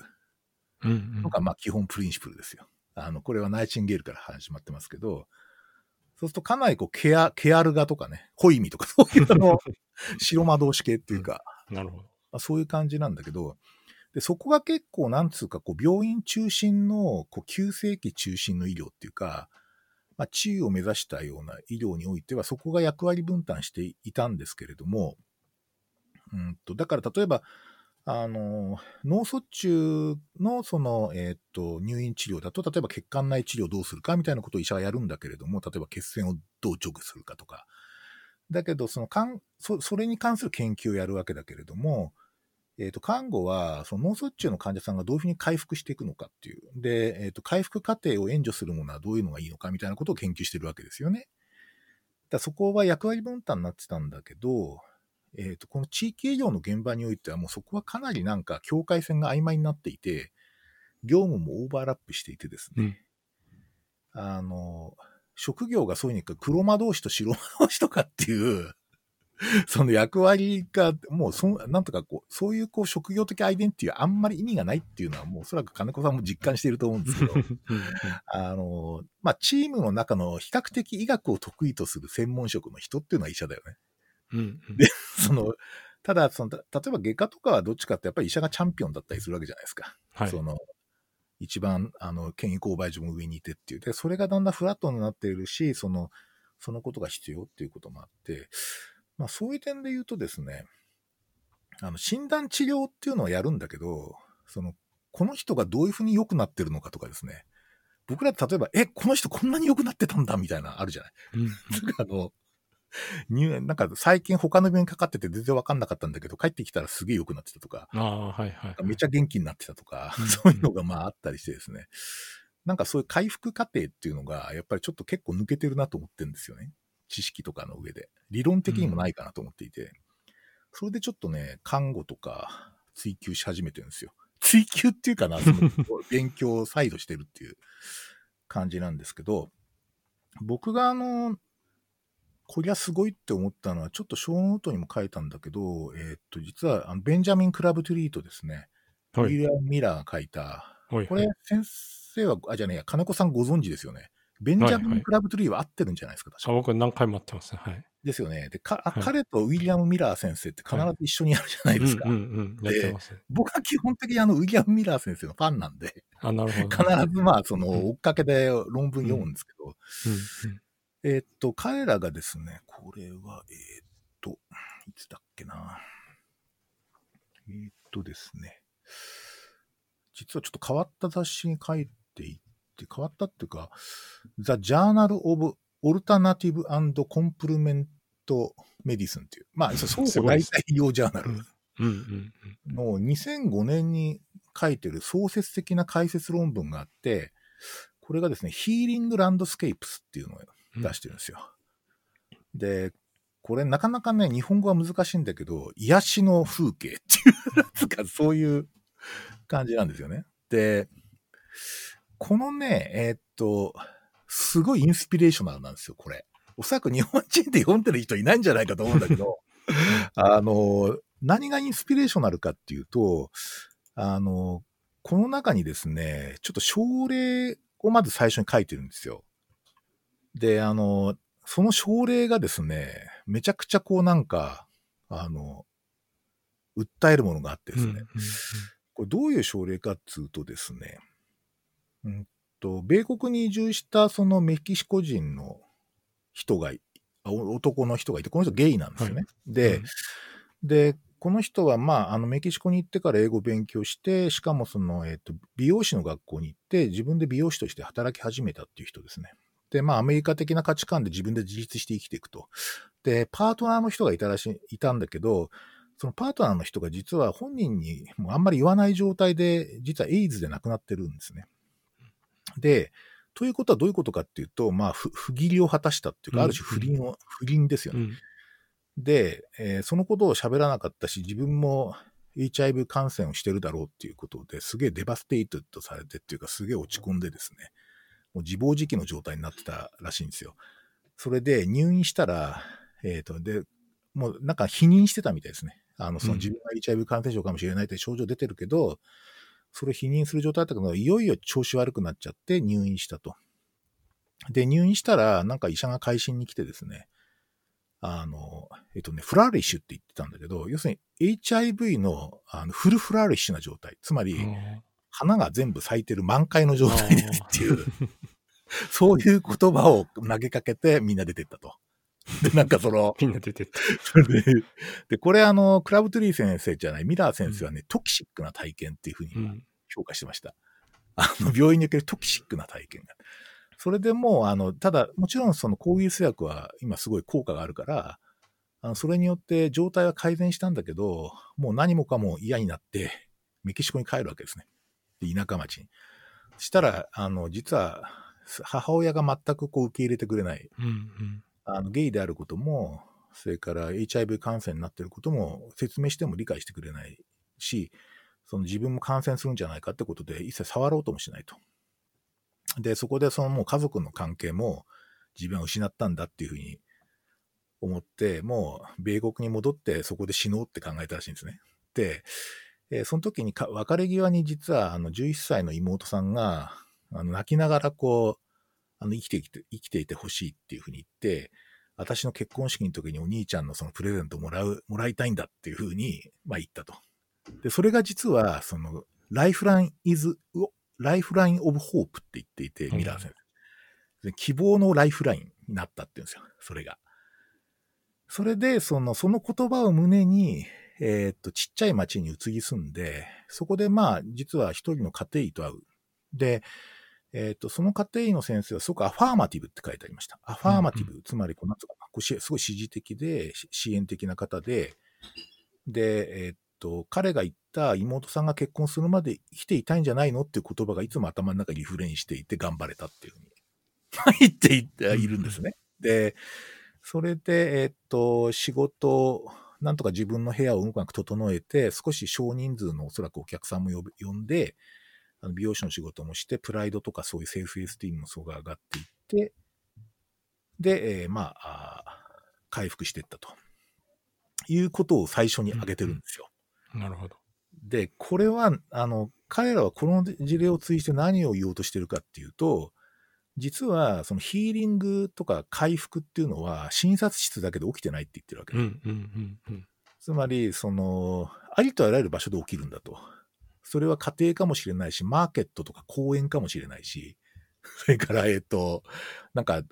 S1: うんうん
S2: のが、まあ、基本プリンシプルですよ。あの、これはナイチンゲールから始まってますけど、そうするとかなりこう、ケア、ケアルガとかね、ホイミとか、そういうあの、白魔導士系っていうか、
S1: なるほど。
S2: まあ、そういう感じなんだけど、で、そこが結構、なんつうか、こう、病院中心の、こう、急性期中心の医療っていうか、まあ、地位を目指したような医療においては、そこが役割分担していたんですけれども、うんと、だから例えば、あの、脳卒中のその、えっ、と、入院治療だと、例えば血管内治療どうするかみたいなことを医者はやるんだけれども、例えば血栓をどう除去するかとか。だけど、そのかんそ、それに関する研究をやるわけだけれども、えっ、と、看護は、その脳卒中の患者さんがどういうふうに回復していくのかっていう。で、えっ、と、回復過程を援助するものはどういうのがいいのかみたいなことを研究してるわけですよね。だそこは役割分担になってたんだけど、えっ、と、この地域営業の現場においてはもうそこはかなりなんか境界線が曖昧になっていて、業務もオーバーラップしていてですね、
S1: うん。
S2: あの、職業がそういうにか黒魔同士と白魔同士とかっていう、その役割が、もうそん、なんとかこう、そういうこう職業的アイデンティティはあんまり意味がないっていうのはもうおそらく金子さんも実感していると思うんですけど、あの、まあ、チームの中の比較的医学を得意とする専門職の人っていうのは医者だよね。
S1: うんうん
S2: で その、ただ、その、た例えば外科とかはどっちかってやっぱり医者がチャンピオンだったりするわけじゃないですか。
S1: はい。
S2: その、一番、あの、権威勾配上も上にいてっていう。で、それがだんだんフラットになっているし、その、そのことが必要っていうこともあって、まあそういう点で言うとですね、あの、診断治療っていうのはやるんだけど、その、この人がどういうふうに良くなってるのかとかですね、僕ら例えば、え、この人こんなに良くなってたんだみたいな、あるじゃない。
S1: うん
S2: なんかあの、入なんか最近他の病院かかってて全然わかんなかったんだけど、帰ってきたらすげえ良くなってたとか、
S1: ああ、はいはい。
S2: めっちゃ元気になってたとか、
S1: うん
S2: そういうのがまああったりしてですね。なんかそういう回復過程っていうのが、やっぱりちょっと結構抜けてるなと思ってるんですよね。知識とかの上で。理論的にもないかなと思っていて。それでちょっとね、看護とか追求し始めてるんですよ。追求っていうかな、その勉強を再度してるっていう感じなんですけど、僕があの、こりゃすごいって思ったのは、ちょっと show note にも書いたんだけど、えーっと、実はあのベンジャミン・クラブトゥリーとですね。
S1: はい。
S2: ウィリアム・ミラーが書いた、
S1: はい
S2: これ、先生は、あ、じゃねえや、金子さんご存知ですよね。ベンジャミン・
S1: はいはい
S2: クラブトゥリーは合ってるんじゃないですか、確か
S1: あ僕何回も会ってますね。はい。
S2: ですよね。でかあ
S1: はい
S2: 彼とウィリアム・ミラー先生って必ず一緒にやるじゃないですか。
S1: うんうんうん。やってます。
S2: 僕は基本的にあの、ウィリアム・ミラー先生のファンなんで、
S1: あ、なるほど。
S2: 必ずまあ、その、
S1: うん
S2: 追っかけで論文読むんですけど、えーっと、彼らがですね、これは、えーっと、いつだっけな。えーっとですね、実はちょっと変わった雑誌に書いていって、変わったっていうか、The Journal of Alternative and Complement Medicine っていう、まあ、双方大
S1: すごいです
S2: 体医療ジャーナル
S1: うんうんうん
S2: の2005年に書いてる創設的な解説論文があって、これがですね、ヒーリングランドスケープスっていうのを
S1: うん。
S2: 出してるんですよ。で、これなかなかね、日本語は難しいんだけど、癒しの風景っていう、つかそういう感じなんですよね。で、このね、えーっと、すごいインスピレーショナルなんですよ、これ。おそらく日本人で読んでる人いないんじゃないかと思うんだけど、あの、何がインスピレーショナルかっていうと、あの、この中にですね、ちょっと症例をまず最初に書いてるんですよ。で、あの、その症例がですね、めちゃくちゃこうなんか、あの、訴えるものがあってですね、
S1: うんうんうん
S2: これどういう症例かっつうとですね、うんと、米国に移住したそのメキシコ人の人が男の人がいて、この人ゲイなんですよね。で、で、この人は、まあ、あの、メキシコに行ってから英語を勉強して、しかもその、えっ、と、美容師の学校に行って、自分で美容師として働き始めたっていう人ですね。で、まあ、アメリカ的な価値観で自分で自立して生きていくと。で、パートナーの人がいたらしい、いたんだけど、そのパートナーの人が実は本人にもうあんまり言わない状態で、実はエイズで亡くなってるんですね。で、ということはどういうことかっていうと、まあ、不不義理を果たしたっていうか、ある種不倫を、不倫ですよね。
S1: うん
S2: で、えーそのことを喋らなかったし、自分も HIV 感染をしてるだろうっていうことですげえデバステイトとされてっていうか、すげえ落ち込んでですね、もう自暴自棄の状態になってたらしいんですよ。それで入院したら、えっ、と、で、もうなんか否認してたみたいですね。あの、その
S1: うん
S2: 自分が HIV 感染症かもしれないって症状出てるけど、それを否認する状態だったけど、いよいよ調子悪くなっちゃって入院したと。で、入院したら、なんか医者が会心に来てですね、あの、えっとね、フラーリッシュって言ってたんだけど、要するに HIV のあのフルフラーリッシュな状態。つまり、花が全部咲いてる満開の状態ですっていう、そういう言葉を投げかけてみんな出てったと。で、なんかその、
S1: みんな出てった。
S2: それで、で、これあの、クラブトゥリー先生じゃない、ミラー先生はね、トキシックな体験っていうふうに
S1: うん
S2: 評価してました。あの、病院におけるトキシックな体験が。それでもう、あの、ただ、もちろんその抗ウイルス薬は今すごい効果があるから、あのそれによって状態は改善したんだけど、もう何もかも嫌になって、メキシコに帰るわけですね。で田舎町に。したら、あの、実は、母親が全くこう受け入れてくれない。
S1: うんうん
S2: あのゲイであることも、それから HIV 感染になっていることも説明しても理解してくれないし、その自分も感染するんじゃないかってことで一切触ろうともしないと。で、そこでそのもう家族の関係も自分は失ったんだっていうふうに思って、もう米国に戻ってそこで死のうって考えたらしいんですね。で、えー、その時にか別れ際に実はあの11歳の妹さんがあの泣きながらこう、あの生きてきて生きていてほしいっていうふうに言って、私の結婚式の時にお兄ちゃんのそのプレゼントもらう、もらいたいんだっていうふうに、まあ言ったと。で、それが実は、その、ライフラインイズ、ライフラインオブホープって言っていて、ミラー先生。希望のライフラインになったって言うんですよ、それが。それで、その、その言葉を胸に、えー、っと、ちっちゃい町に移り住んで、そこでまあ、実は一人の家庭医と会う。で、えっ、と、その家庭医の先生はすごくアファーマティブって書いてありました。アファーマティブ、うんうん、つまりこう、なんつうかこうすごい支持的で、支援的な方で、で、えっ、と、彼が言った妹さんが結婚するまで生きていたいんじゃないのっていう言葉がいつも頭の中にリフレインしていて頑張れたっていうふうに 言っているんですね。で、それで、えっ、と、仕事、なんとか自分の部屋をうまく整えて、少し少人数のおそらくお客さんも呼んで、あの美容師の仕事もして、プライドとかそういうセーフエスティームもそうが上がっていって、で、えー、まあ回復していったということを最初に挙げてるんですよ。
S1: うんうん、なるほど。
S2: で、これは、あの、彼らはこの事例を通じて何を言おうとしてるかっていうと、実はそのヒーリングとか回復っていうのは診察室だけで起きてないって言ってるわけです。うんうんうんうん、つまり、その、ありとあらゆる場所で起きるんだと。それは家庭かもしれないし、マーケットとか公園かもしれないし、それから、えっ、と、なんか、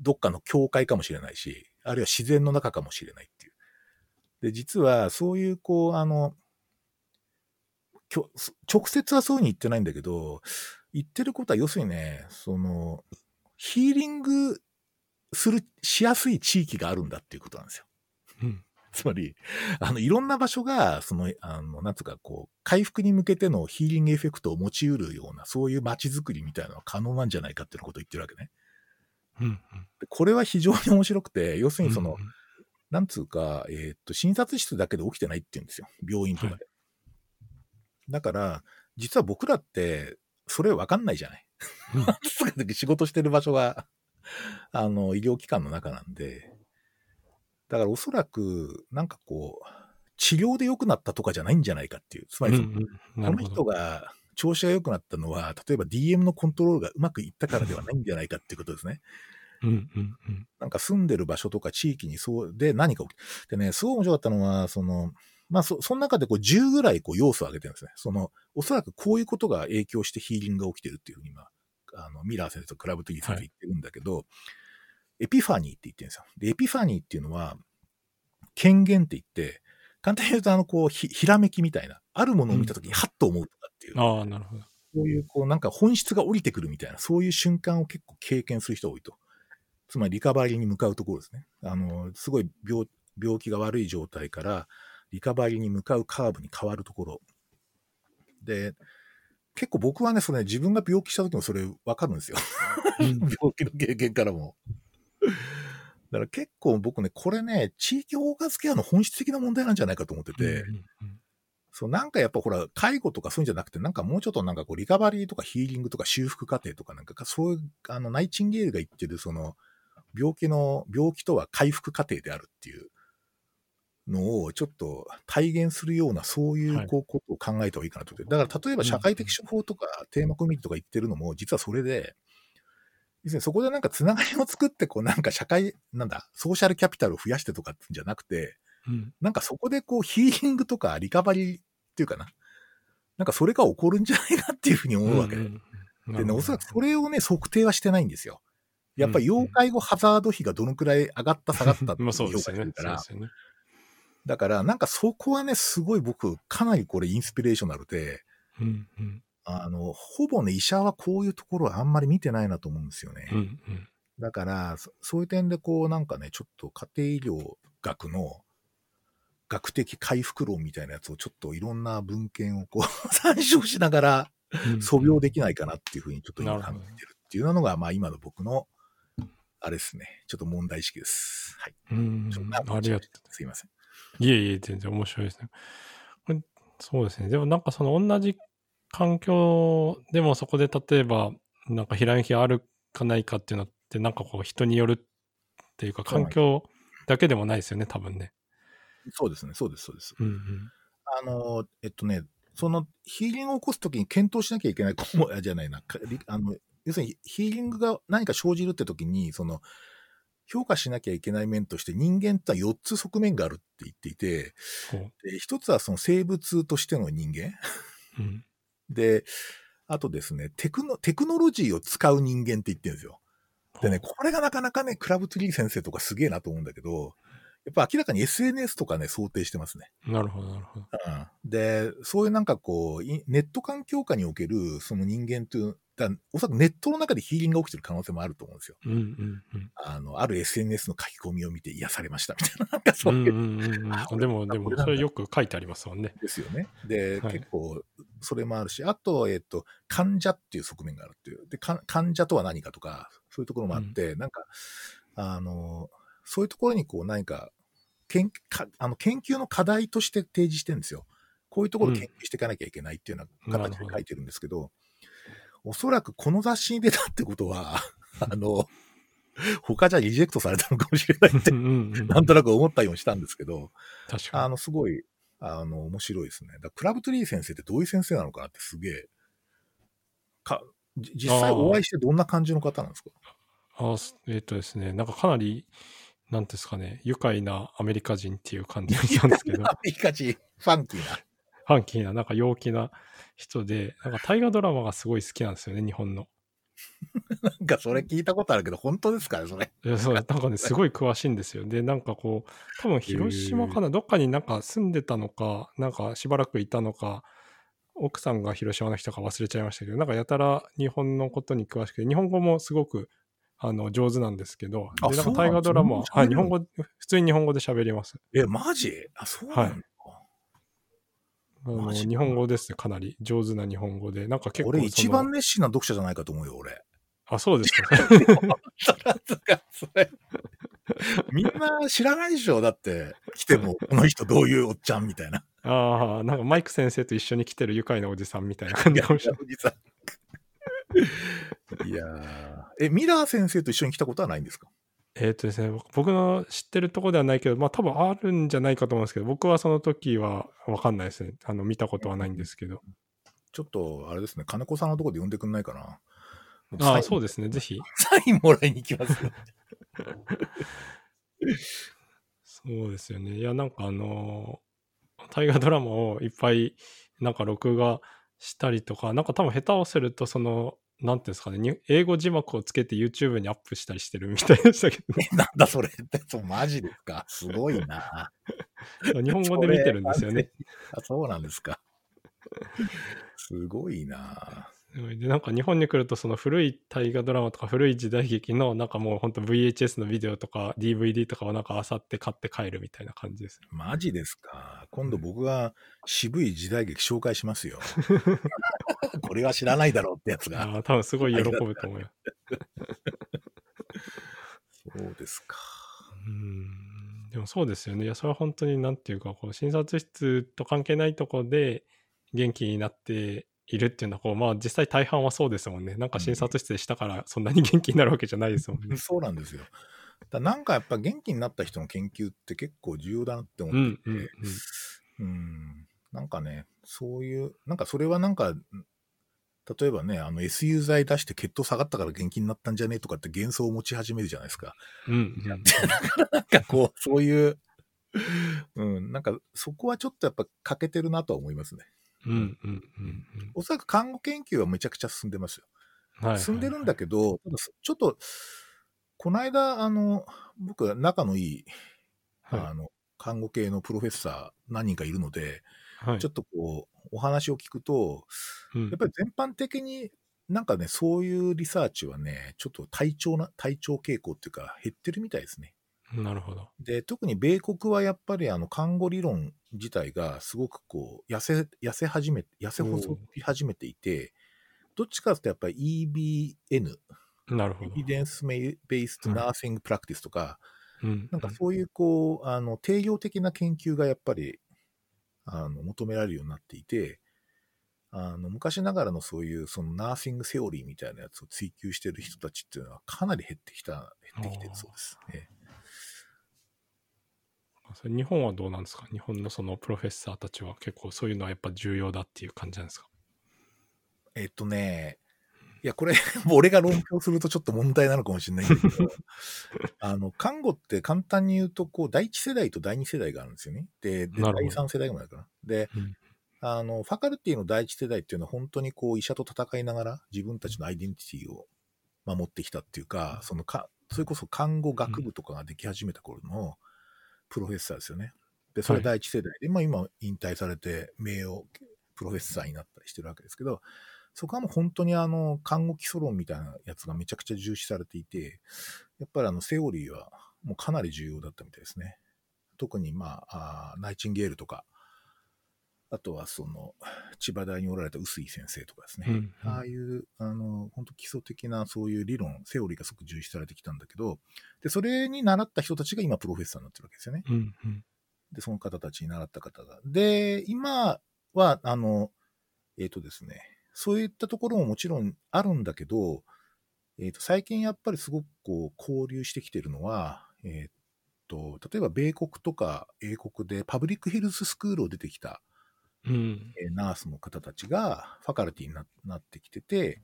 S2: どっかの教会かもしれないし、あるいは自然の中かもしれないっていう。で、実は、そういう、こう、あの、直接はそういうに言ってないんだけど、言ってることは要するにね、その、ヒーリングする、しやすい地域があるんだっていうことなんですよ。うん。つまり、あの、いろんな場所が、その、あの、なんつうか、こう、回復に向けてのヒーリングエフェクトを持ち得るような、そういう街づくりみたいなのは可能なんじゃないかっていうことを言ってるわけね。うん、うん、これは非常に面白くて、要するにその、うんうん、なんつうか、えー、っと、診察室だけで起きてないって言うんですよ。病院とかで。はい、だから、実は僕らって、それわかんないじゃない。うん、仕事してる場所が、あの、医療機関の中なんで、だからおそらく、なんかこう、治療で良くなったとかじゃないんじゃないかっていう。つまり、うんうん、この人が調子が良くなったのは、例えば DM のコントロールがうまくいったからではないんじゃないかっていうことですね。うんうんうん、なんか住んでる場所とか地域にそうで何か起きでね、すごい面白かったのは、その、まあそ、その中でこう10ぐらいこう要素を挙げてるんですね。その、おそらくこういうことが影響してヒーリングが起きてるっていうふうに今、あの、ミラー先生とクラブトギー先生言ってるんだけど、はいエピファニーって言ってるんですよ。で、エピファニーっていうのは、権限って言って、簡単に言うと、あの、こうひ、ひらめきみたいな、あるものを見たときに、はっと思うとかっていう。
S1: うん、ああ、なるほど。
S2: そういう、こう、なんか本質が降りてくるみたいな、そういう瞬間を結構経験する人が多いと。つまり、リカバリーに向かうところですね。あの、すごい病、病気が悪い状態から、リカバリーに向かうカーブに変わるところ。で、結構僕はね、それ、ね、自分が病気した時もそれ分かるんですよ。病気の経験からも。だから結構僕ね、これね、地域包括ケアの本質的な問題なんじゃないかと思ってて、うんうんうん、そう、なんかやっぱほら、介護とかそういうんじゃなくて、なんかもうちょっとなんかこう、リカバリーとかヒーリングとか修復過程とかなんか、そういう、あの、ナイチンゲールが言ってる、その、病気の、病気とは回復過程であるっていうのをちょっと体現するような、そういうこうことを考えた方がいいかなと思って。だから例えば社会的処方とかテーマコミュニティとか言ってるのも、実はそれで、要するにそこでなんかつながりを作って、こうなんか社会、なんだ、ソーシャルキャピタルを増やしてとかってんじゃなくて、うん、なんかそこでこうヒーリングとかリカバリーっていうかな。なんかそれが起こるんじゃないかっていうふうに思うわけで。うんうん、でね、おそらくそれをね、測定はしてないんですよ。やっぱり要介護ハザード比がどのくらい上がった下がったっていう 評価してるから。だから、なんかそこはね、すごい僕、かなりこれインスピレーショナルで、うんうん、あの、ほぼね、医者はこういうところはあんまり見てないなと思うんですよね。うんうん、だからそ、そういう点でこう、なんかね、ちょっと家庭医療学の学的回復論みたいなやつをちょっといろんな文献をこう 参照しながら、素描できないかなっていうふうにちょっと今考えてるっていうのが、まあ今の僕の、あれですね。ちょっと問題意識です。はい。
S1: うんありがと
S2: すいません。
S1: う。いえいえ、全然面白いですね。そうですね。でもなんかその同じ環境でもそこで例えば、なんかひらめきがあるかないかっていうのって、なんかこう人によるっていうか、環境だけでもないですよね、多分ね。
S2: そうですね。そうです、そうです。
S1: うんうん。
S2: あの、えっとね、そのヒーリングを起こすときに検討しなきゃいけない項目あじゃないな。あの要するにヒーリングが何か生じるってときに、その、評価しなきゃいけない面として人間ってのは4つ側面があるって言っていて、一つはその生物としての人間。
S1: うん。
S2: で、あとですね、テクノ、テクノロジーを使う人間って言ってるんですよ。でね、これがなかなかね、クラブツリー先生とかすげえなと思うんだけど、やっぱ明らかに SNS とかね、想定してますね。
S1: なるほど、なるほど。
S2: うん、で、そういうなんかこう、いネット環境下におけるその人間という、だおそらくネットの中でヒーリングが起きてる可能性もあると思うんですよ。
S1: うんうんうん。
S2: あの、ある SNS の書き込みを見て癒されましたみたいな、なんかそううんいう、
S1: うんうん。でも、でも、それよく書いてありますもんね。
S2: ですよね。で、
S1: はい
S2: 結構、それもあるし、あと、えっと、患者っていう側面があるっていう。で、か患者とは何かとか、そういうところもあって、なんか、あの、そういうところにこう、何か、研かあの研究の課題として提示してるんですよ。こういうところを研究していかなきゃいけないっていうような形で書いてるんですけど、おそらくこの雑誌に出たってことは、あの、他じゃリジェクトされたのかもしれないって。なんとなく思ったようにしたんですけど、
S1: 確かに。
S2: あの、すごい、あの、面白いですね。だクラブトゥリー先生ってどういう先生なのかなってすげえ、か、じ実際お会いしてどんな感じの方なんですか？
S1: あすえっ、とですね、なんかかなり、なんですかね、愉快なアメリカ人っていう感じなんですけど、
S2: アメリカ人、ファンキーな。
S1: ファンキーな、なんか陽気な人で、なんか大河ドラマがすごい好きなんですよね、日本の。
S2: なんかそれ聞いたことあるけど、本当ですかね、それ？
S1: いやそうなんかね、すごい詳しいんですよ。で、なんかこう、多分広島かな、どっかになんか住んでたのか、なんかしばらくいたのか、奥さんが広島の人か忘れちゃいましたけど、なんかやたら日本のことに詳しくて、日本語もすごくあの上手なんですけど、でなんか大河ドラマは、はい、日本語、普通に日本語で喋ります。
S2: え、マジ？あ、そうなんだ。
S1: あの
S2: マジか
S1: 日本語ですね、かなり上手な日本語で、なんか結構その
S2: 俺一番熱心な読者じゃないかと思うよ、俺。
S1: あ、そうですか。
S2: それみんな知らないでしょ？だって、来ても、この人どういうおっちゃんみたいな。
S1: ああ、なんかマイク先生と一緒に来てる愉快なおじさんみたいな感じかもしれない。
S2: いやーえ、ミラー先生と一緒に来たことはないんですか？
S1: えっ、とですね、僕の知ってるところではないけど、まあ多分あるんじゃないかと思うんですけど、僕はその時は分かんないですね。あの、見たことはないんですけど。
S2: ちょっと、あれですね、金子さんのところで呼んでくんないかな。
S1: ああ、そう
S2: で
S1: ですね、ぜひ。
S2: サインもらいに行きますよ。
S1: そうですよね。いや、なんかあのー大河ドラマをいっぱい、なんか録画したりとか、なんか多分下手をすると、その、なんていうんですかね、に英語字幕をつけて YouTube にアップしたりしてるみたいでしたけ
S2: えなんだそれって、そうマジですか？すごいな。
S1: ど、日本語で見てるんですよね。
S2: あ、そうなんですか。すごいな。
S1: で、なんか日本に来ると、その古い大河ドラマとか古い時代劇の、なんかもう本当 VHS のビデオとか DVD とかをなんか漁って買って帰るみたいな感じです。
S2: マジですか？今度僕が渋い時代劇紹介しますよ。これは知らないだろうってやつが。
S1: ああ、多分すごい喜ぶと思います。
S2: そうですか。
S1: うん。でもそうですよね。いや、それは本当になんていうか、こう、診察室と関係ないところで元気になっているっていうのは、こう、まあ実際大半はそうですもんね。なんか診察室でしたからそんなに元気になるわけじゃないですもんね。
S2: そうなんですよ。だなんかやっぱ元気になった人の研究って結構重要だなって思
S1: うん
S2: っていて、
S1: うんうん。
S2: うんなんかね、そういう、なんかそれはなんか、例えばね、あの SU 剤出して血糖下がったから元気になったんじゃねえとかって幻想を持ち始めるじゃないですか。
S1: うんうん。
S2: なんかこう、そういう、うん、なんかそこはちょっとやっぱ欠けてるなとは思いますね。
S1: うんうんうん
S2: おそらく看護研究はめちゃくちゃ進んでますよ。
S1: うん。はいはいはい
S2: 進んでるんだけど、ちょっと、この間、あの、僕、仲のいい、
S1: はい
S2: あの、看護系のプロフェッサー何人かいるので、
S1: はい。
S2: ちょっとこう、お話を聞くと、
S1: うん
S2: やっぱり全般的になんかね、そういうリサーチはね、ちょっと低調な、低調傾向っていうか、減ってるみたいですね。
S1: なるほど。
S2: で、特に米国はやっぱりあの、看護理論自体がすごくこう、痩せ、痩せ始め、痩せ細り始めていて、どっちかっていうとやっぱり EBN、
S1: なるほど。
S2: evidence-based nursing practice とか、
S1: うん。
S2: なんかそういうこう、あの、定量的な研究がやっぱり、あの、求められるようになっていて、あの、昔ながらのそういう、そのナーシングセオリーみたいなやつを追求してる人たちっていうのはかなり減ってきた、減ってきてるそうです。ええ
S1: それ日本はどうなんですか？日本のそのプロフェッサーたちは結構そういうのはやっぱ重要だっていう感じなんですか？
S2: えっとね、いや、これ、俺が論評するとちょっと問題なのかもしれないけど、あの、看護って簡単に言うと、こう、第一世代と第二世代があるんですよね。で、で第三世代ぐらいかな。で、
S1: うん。
S2: あの、ファカルティの第一世代っていうのは本当にこう、医者と戦いながら自分たちのアイデンティティを守ってきたっていうか、そのか、それこそ看護学部とかができ始めた頃のプロフェッサーですよね。で、それ第一世代で、まあ今引退されて名誉プロフェッサーになったりしてるわけですけど、そこはもう本当にあの、看護基礎論みたいなやつがめちゃくちゃ重視されていて、やっぱりあの、セオリーはもうかなり重要だったみたいですね。特にまあ、あーナイチンゲールとか、あとはその、千葉大におられた臼井先生とかですね。
S1: うんうん
S2: ああいう、あの、本当基礎的なそういう理論、セオリーがすごく重視されてきたんだけど、で、それに習った人たちが今プロフェッサーになってるわけですよね。
S1: うんうん
S2: で、その方たちに習った方が。で、今は、あの、えっ、とですね、そういったところももちろんあるんだけど、えっ、と、最近やっぱりすごくこう、交流してきてるのは、えっ、と、例えば米国とか英国で public health school を出てきた、
S1: うん
S2: えーナースの方たちが faculty にななってきてて、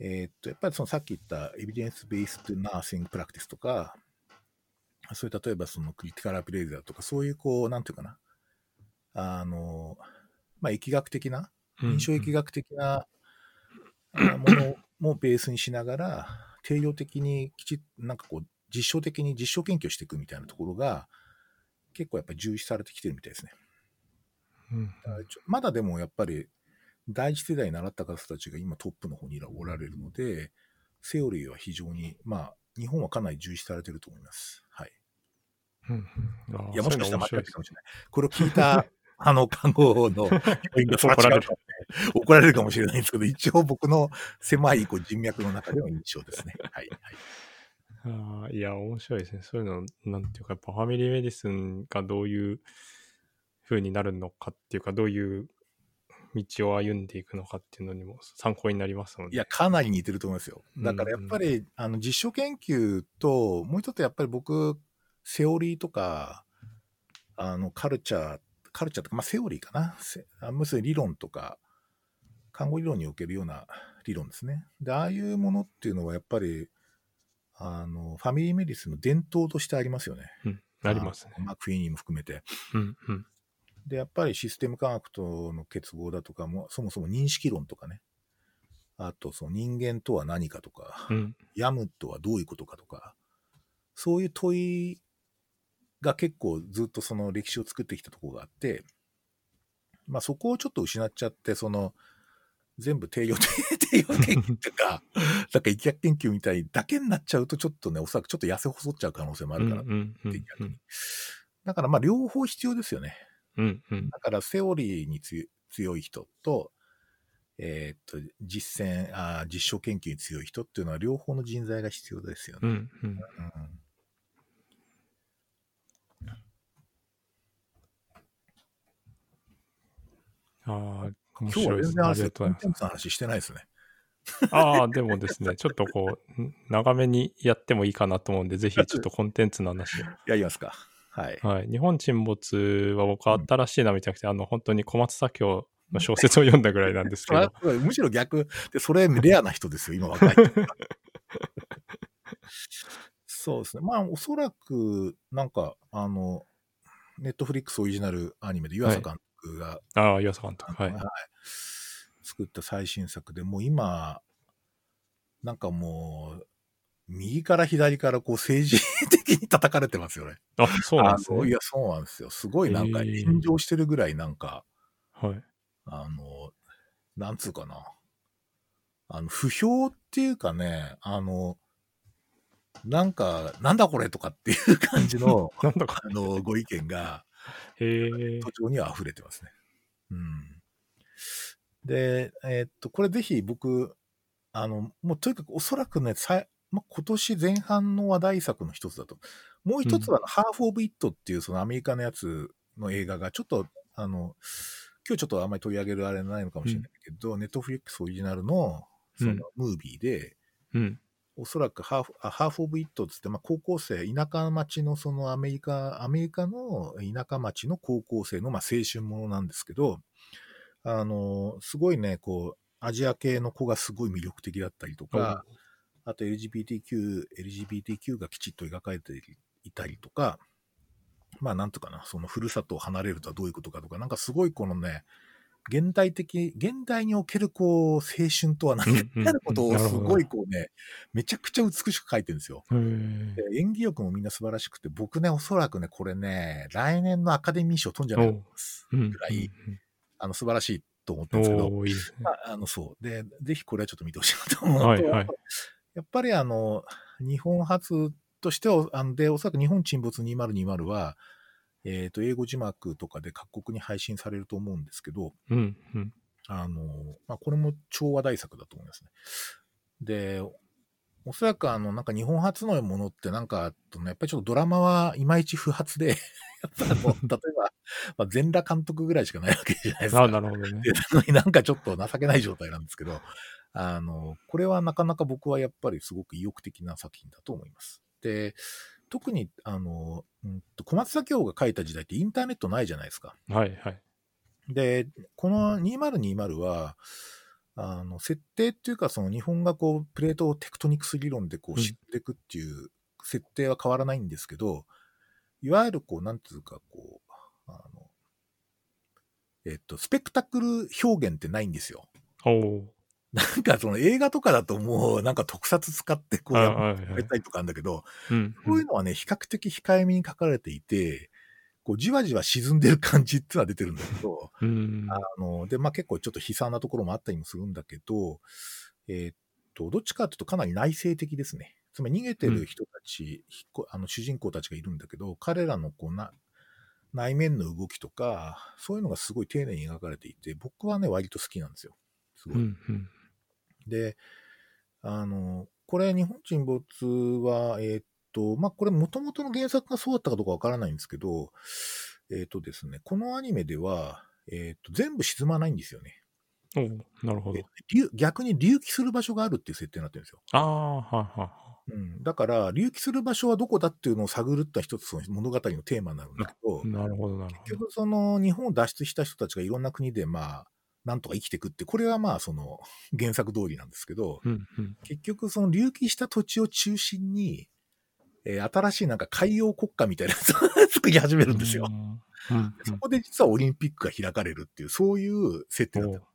S2: えーっと、やっぱりそのさっき言った evidence-based nursing practice とか、そういう例えばその critical appraisal とか、そういうこう、なんていうかな、あの、まあ、疫学的な、
S1: うん
S2: 臨床疫学的なものもベースにしながら、定量的にきちっと、なんかこう、実証的に実証研究をしていくみたいなところが、結構やっぱり重視されてきてるみたいですね。
S1: うん
S2: だからちょまだでもやっぱり第一世代に習った方たちが今トップの方におられるので、セオリーは非常に、まあ、日本はかなり重視されてると思います。はい。
S1: うんうんあー
S2: いや、もしかしたら間違ってるかもしれない。これを聞いた、あの、看護の教員がそれは怒られるかもしれないんですけど、一応僕の狭いこう人脈の中での印象ですね。はい。はい
S1: あーいや、面白いですね。そういうの、なんていうか、やっぱファミリーメディスンがどういう風になるのかっていうか、どういう道を歩んでいくのかっていうのにも参考になりますので。
S2: いや、かなり似てると思いますよ。だからやっぱり、あの、実証研究と、もう一つやっぱり僕、セオリーとか、あの、カルチャー、カルチャーとか、まあ、セオリーかな。むしろ理論とか、看護理論におけるような理論ですね。で、ああいうものっていうのはやっぱり、あの、ファミリーメディスンの伝統としてありますよね。
S1: うん、ありますね。
S2: あのマクフィーニーも含めて。
S1: うんうん。
S2: で、やっぱりシステム科学との結合だとかも、そもそも認識論とかね。あと、その人間とは何かとか、
S1: うん。
S2: ヤムとはどういうことかとか、そういう問いが結構ずっとその歴史を作ってきたところがあって、まあそこをちょっと失っちゃって、その、全部定量定量研究とか、なんか疫学研究みたいだけになっちゃうと、ちょっとね、おそらくちょっと痩せ細っちゃう可能性もあるから逆に。だからまあ両方必要ですよね。
S1: うんうん
S2: だからセオリーにつ強い人と、えーっと、実践あー、実証研究に強い人っていうのは両方の人材が必要ですよね。
S1: うんうん
S2: うん
S1: ああ、面
S2: 今日は
S1: 白いですね。あ
S2: 全然あれの話してないですね。
S1: ああ、でもですね、ちょっとこう、ん長めにやってもいいかなと思うんで、ぜひちょっとコンテンツの話を。
S2: やりますか。はい。
S1: はい。日本沈没は僕は新しいなみたいなくて、あの、本当に小松左京の小説を読んだぐらいなんですけど、
S2: あむしろ逆で、それレアな人ですよ、今若い。そうですね。まあ、おそらく、なんか、あの、ネットフリックスオリジナルアニメで湯浅監督が、
S1: ああ、岩佐監督。はい。
S2: 作った最新作でもう今、なんかもう、右から左からこう政治的に叩かれてますよね。
S1: あ、そうなんですね。
S2: いや、そうなんですよ。すごいなんか炎上してるぐらいなんか、
S1: はい。
S2: あの、なんつうかな。あの、不評っていうかね、あの、なんか、なんだこれとかっていう感じの、
S1: なんだか。
S2: あの、ご意見が、
S1: へえ。
S2: 都庁には溢れてますね。うん。で、えーっと、これぜひ僕、あの、もうとにかくおそらくね、さいまあ、今年前半の話題作の一つだと。もう一つは、ハーフ・オブ・イットっていうそのアメリカのやつの映画が、ちょっと、あの、今日ちょっとあんまり取り上げるあれないのかもしれないけど、ネットフリックスオリジナルの、その、ムービーで、
S1: うん。
S2: おそらくハーフ、あハーフ・オブ・イットっつって、まあ、高校生、田舎町のそのアメリカ、アメリカの田舎町の高校生の、まあ、青春ものなんですけど、あの、すごいね、こう、アジア系の子がすごい魅力的だったりとか、あと LGBTQ、LGBTQ がきちっと描かれていたりとか、まあなんとかな、そのふるさとを離れるとはどういうことかとか、なんかすごいこのね、現代的、現代におけるこう、青春とは何かなことをすごいこうね、めちゃくちゃ美しく書いてるんですよ。演技力もみんな素晴らしくて、僕ね、おそらくね、これね、来年のアカデミー賞取んじゃないかと思います。
S1: うん
S2: ぐらい、あの、素晴らしいと思って
S1: うん
S2: るんですけど。まあ、あの、そう。で、ぜひこれはちょっと見てほしいなと思うのと、
S1: はいはい
S2: やっぱりあの、日本初としては、あので、おそらく日本沈没2020は、えっ、と、英語字幕とかで各国に配信されると思うんですけど、
S1: うんうん。
S2: あの、まあ、これも超話題作だと思いますね。で、おそらくあの、なんか日本初のものってなんか、やっぱりちょっとドラマはいまいち不発で、やっぱあの、例えば、まあ、全裸監督ぐらいしかないわけじゃないですか。
S1: あなるほどね。
S2: でなのになんかちょっと情けない状態なんですけど、あの、これはなかなか僕はやっぱりすごく意欲的な作品だと思います。で、特に、あの、うんと小松左京が書いた時代ってインターネットないじゃないですか。
S1: はいはい。
S2: で、この2020は、あの、設定っていうか、その日本がこう、プレートテクトニクス理論でこ
S1: うん
S2: う知っていくっていう設定は変わらないんですけど、いわゆるこう、なんていうか、こう、あの、えっと、スペクタクル表現ってないんですよ。なんかその映画とかだともうなんか特撮使ってこう
S1: はい
S2: やりたいとかあるんだけど、
S1: うん。
S2: こういうのはね、比較的控えめに書かれていて、こうじわじわ沈んでる感じっていうのは出てるんだけど、
S1: うん。
S2: あの、で、まあ結構ちょっと悲惨なところもあったりもするんだけど、えーっと、どっちかというとかなり内省的ですね。つまり逃げてる人たち、ひっこあの主人公たちがいるんだけど、彼らのこうな内面の動きとか、そういうのがすごい丁寧に描かれていて、僕はね、割と好きなんですよ。すごい。
S1: うんうん。
S2: で、あの、これ、日本沈没は、えーっと、まあ、これ、もともとの原作がそうだったかどうかわからないんですけど、えーっとですね、このアニメでは、えーっと、全部沈まないんですよね。
S1: おおなるほど
S2: 逆に隆起する場所があるっていう設定になってるんですよ。
S1: ああ、はいは
S2: うん。だから、隆起する場所はどこだっていうのを探るった一つその物語のテーマになるんだけど
S1: い。、なるほどなるほど。
S2: 結局その日本を脱出した人たちがいろんな国でまあ、なんとか生きていくって、これはまあその 原作通りなんですけど、
S1: うんうん。
S2: 結局その隆起した土地を中心に、えー新しいなんか海洋国家みたいなやつを 作り始めるんですよ。
S1: うん。うん
S2: そこで実はオリンピックが開かれるっていう、そういう設定
S1: うん。
S2: だった。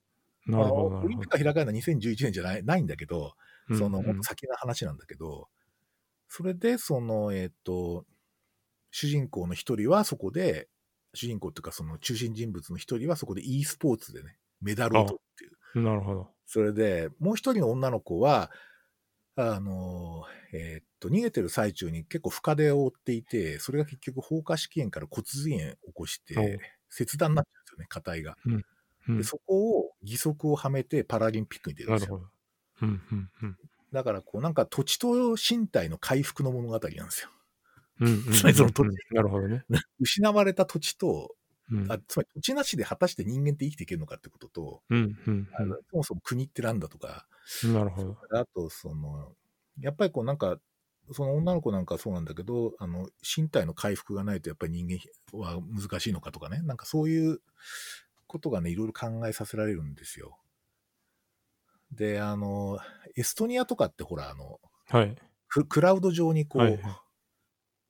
S1: おなるほど
S2: オリンピックが開かれるのは2011年じゃないないんだけど、
S1: ど。
S2: その、
S1: うん
S2: もっと先の話なんだけど、それで、その、えっ、と、主人公の一人はそこで、主人公っていうかその中心人物の一人はそこで e スポーツでね、メダルを取るっていう。
S1: うんなるほど。
S2: それで、もう一人の女の子は、あの、えーっと、逃げてる最中に結構深手を負っていて、それが結局放火試験から骨髄炎を起こし
S1: お
S2: て、切断になっちゃうんですよね、硬いが。
S1: うん
S2: で、そこを義足をはめてパラリンピックに出るんですよ。
S1: なるほど。うんうんうん。
S2: だから、こう、なんか土地と身体の回復の物語なんですよ。
S1: うんうんうん
S2: つまりその土地
S1: なるほどね。
S2: 失われた土地と、
S1: うん
S2: あつまり土地なしで果たして人間って生きていけるのかってことと、
S1: うんうん
S2: そもそも国ってなんだとか、
S1: うん。なるほど。
S2: あと、その、やっぱりこうなんか、その女の子なんかそうなんだけど、あの、身体の回復がないとやっぱり人間は難しいのかとかね、なんかそういうことがね、いろいろ考えさせられるんですよ。で、あの、エストニアとかってほら、あの、
S1: はい。
S2: ククラウド上にこう、
S1: はい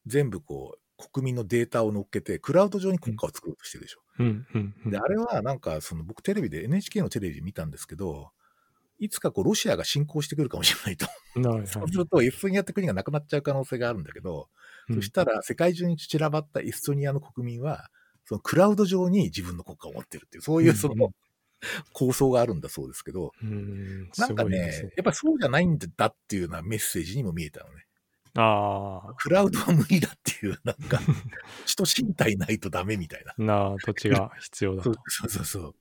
S2: 全部こう、国民のデータを乗っけて、クラウド上に国家を作ろうとしてるでしょ。
S1: うんうんうん
S2: で、あれはなんか、その僕テレビで、NHK のテレビで見たんですけど、いつかこう、ロシアが侵攻してくるかもしれないと。
S1: なるほ
S2: そうすると、エストニアって国がなくなっちゃう可能性があるんだけど、
S1: ど。
S2: そしたら世界中に散らばったエストニアの国民は、そのクラウド上に自分の国家を持ってるっていう、そういうその構想があるんだそうですけど、
S1: うんうん、
S2: なんかね、
S1: ね
S2: やっぱそうじゃないんだっていうようなメッセージにも見えたのね。
S1: あ
S2: クラウドは無理だっていう、なんか、人身体ないとダメみたいな。
S1: あ、なあ、土地が必要だ
S2: そう
S1: と。
S2: そうそうそう。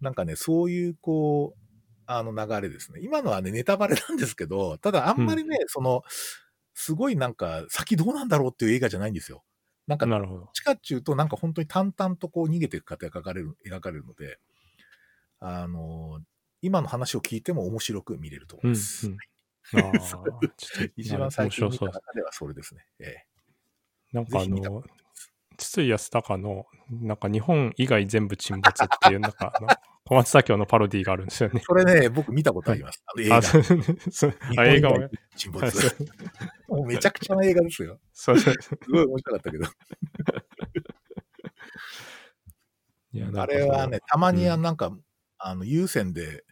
S2: なんかね、そういう、こう、あの流れですね。今のはね、ネタバレなんですけど、ただあんまりね、その、すごいなんか、先どうなんだろうっていう映画じゃないんですよ。なんか、
S1: なるほど。
S2: 地下っていうと、なんか本当に淡々とこう逃げていく過程が描かれる、描かれるので、あの、今の話を聞いても面白く見れると思います。
S1: うんうんああ、ちょっと
S2: 一番最近見た
S1: 面白そうです。
S2: 中ではそれですね。え
S1: なんかあの、筒井康隆の、なんか日本以外全部沈没っていう、なんか 小松左京のパロディがあるんですよね
S2: え。それね、僕見たことあります。あの映画。
S1: あ、映画を
S2: 沈没もうめちゃくちゃな映画ですよ。
S1: そうそう
S2: すごい面白かったけど。
S1: いや
S2: あれはね、たまに
S1: うん
S2: なんか、あの、有線で、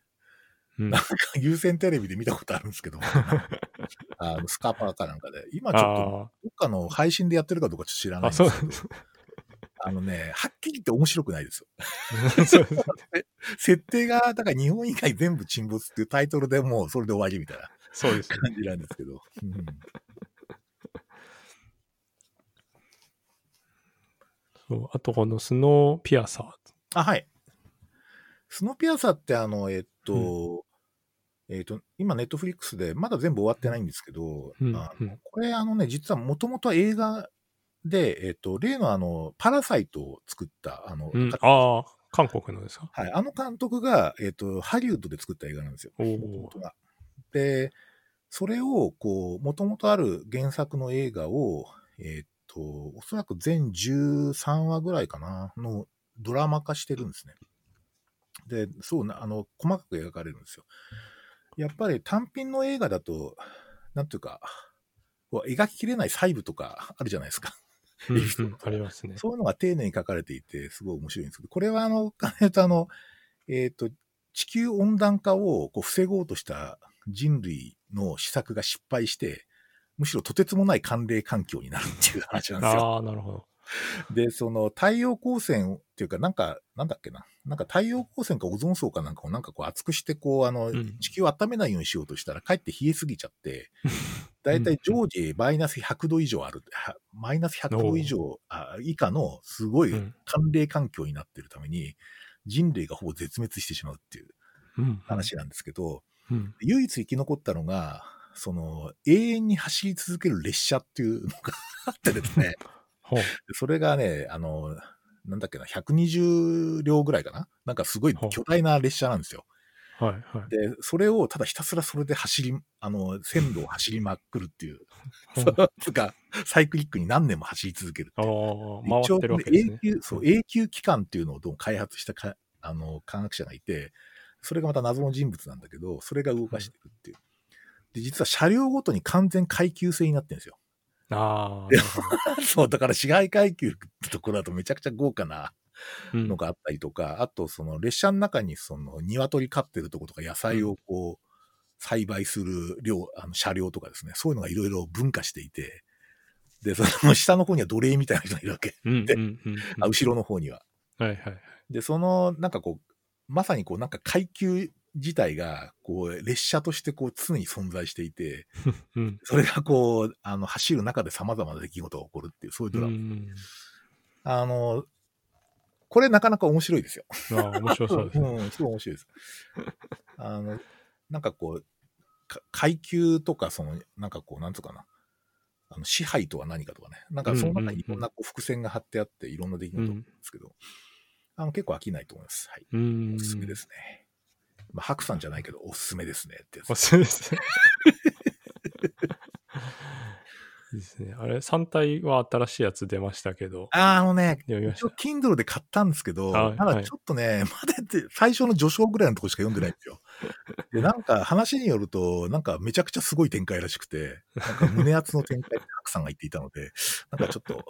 S1: うん
S2: なんか有線テレビで見たことあるんですけど、あのスカパーかなんかで。今ちょっと、
S1: あ
S2: どっかの配信でやってるかどうかちょっと知らないんですけど、あのね、はっきり言って面白くないですよ。設定が、だから日本以外全部沈没っていうタイトルでもうそれで終わりみたいな
S1: そうですね。
S2: 感じなんですけど。うん
S1: そうあとこのスノーピアサー。
S2: あ、はい。スノーピアサーってあの、えっと、えっと、今ネットフリックスでまだ全部終わってないんですけど、
S1: うん。
S2: あ
S1: うん。
S2: のこれあのね、実はもともと映画で、えっと、例のあの、パラサイトを作った、あの、
S1: うん、
S2: 方
S1: ああ、韓国のですか？
S2: はい、あの監督が、えっと、ハリウッドで作った映画なんですよ。
S1: おお
S2: 元が。で、それを、こう、もともとある原作の映画を、えっと、おそらく全13話ぐらいかな、のドラマ化してるんですね。で、そうな、あの、細かく描かれるんですよ。やっぱり単品の映画だと、なんていうか、描ききれない細部とかあるじゃないですか。
S1: ありますね。
S2: そういうのが丁寧に書かれていて、すごい面白いんですけど、これはあの、とあの、えっ、と、地球温暖化をこう防ごうとした人類の施策が失敗して、むしろとてつもない寒冷環境になるっていう話なんですよ。
S1: ああ、なるほど。
S2: で、その太陽光線っていうか、なんか、なんだっけな。なんか太陽光線かオゾン層かなんかをなんかこう熱くして、こう、あの、
S1: うん
S2: 地球を温めないようにしようとしたら、かえって冷えすぎちゃって、だいたい常時マイナス100度以上ある、はマイナス100度以上あ以下のすごい
S1: うん
S2: 寒冷環境になってるために、人類がほぼ絶滅してしまうっていう
S1: うん。
S2: 話なんですけど、
S1: うん。
S2: 唯一生き残ったのが、その、永遠に走り続ける列車っていうのがあってですね。それがね、あの、なんだっけな、120両ぐらいかな？なんかすごい巨大な列車なんですよ。
S1: はいはい。
S2: で、それをただひたすらそれで走り、あの、線路を走りまくるっていう、つうか、サイクリックに何年も走り続けるって
S1: あ
S2: いう。一応永久、そう、永久期間っていうのをどう開発したか、あの、科学者がいて、それがまた謎の人物なんだけど、それが動かしていくっていう。で、実は車両ごとに完全階級制になってるんですよ。
S1: ああ。
S2: そう、だから市街階級ってところだとめちゃくちゃ豪華な
S1: うん
S2: のがあったりとか、あとその列車の中にその鶏飼ってるとことか野菜をこう栽培する量、あの車両とかですね、そういうのがいろいろ分化していて、で、その下の方には奴隷みたいな人がいるわけ。
S1: うんうん
S2: で後ろの方には。
S1: はいはい。
S2: で、その、なんかこう、まさにこう、なんか階級自体が、こう、列車としてこう、常に存在していて、
S1: うん。
S2: それがこう、あの、走る中で様々な出来事が起こるっていう、そういうドラマ。
S1: うん。
S2: あの、これなかなか面白いですよ。
S1: ああ、面白そうですね。
S2: うん、すごい面白いです。あの、なんかこう、か階級とか、その、なんかこう、なんつうかな。あの支配とは何かとかね。なんかその中にいろんなこう伏線が張ってあって、いろんな出来事が起こるんですけど、あの結構飽きないと思います。はい。
S1: うん。
S2: おすすめですね。まあ、白さんじゃないけど、おすすめですねってやつ
S1: おすすめですね。いいですね。あれ、3体は新しいやつ出ましたけど、
S2: あーあのね、一応
S1: 読みました。
S2: Kindle で買ったんですけど、
S1: はい
S2: ただちょっとね、まだって最初の序章ぐらいのとこしか読んでないんですよ。で、なんか話によると、なんかめちゃくちゃすごい展開らしくて、なんか胸熱の展開って白さんが言っていたので、なんかちょっと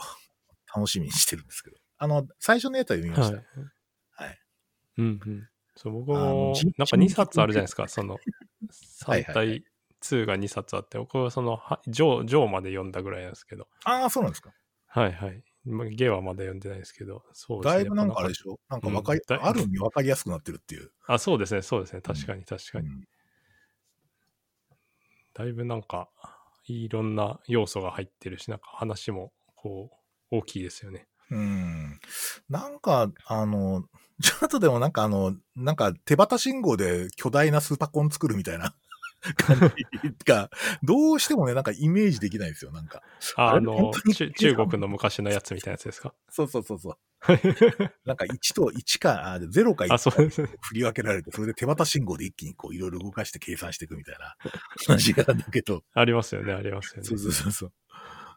S2: 楽しみにしてるんですけど。あの、最初のやつは読みま
S1: はい
S2: した。。はい。
S1: うんうん。そう、僕も
S2: 人、
S1: なんか2冊あるじゃないですか、その、3
S2: はいはいはい
S1: 体2が2冊あって、僕はその、は上、上まで読んだぐらいなんですけど、
S2: ああ、そうなんですか。
S1: はいはい。まあゲはまだ読んでないですけど、そうですね。
S2: だいぶなんかあれでしょ？なんかわかり、
S1: うんだ
S2: ある意味わかりやすくなってるっていう。
S1: ぱあ、そうですね、そうですね。確かに確かに。
S2: うん
S1: だいぶなんか、いろんな要素が入ってるし、なんか話も、こう、大きいですよね。
S2: うん。なんか、あの、ちょっとでもなんかあの、なんか手旗信号で巨大なスーパコン作るみたいな 感じが、どうしてもね、なんかイメージできないんですよ、なんか。
S1: あの中、中国の昔のやつみたいなやつですか？
S2: そうそうそうそう。なんか1と1か、あ0か1
S1: あ、そうですね。
S2: 振り分けられて、それで手旗信号で一気にこういろいろ動かして計算していくみたいな話がなんだけど、
S1: ありますよね、ありますよね。
S2: そうそうそうそう。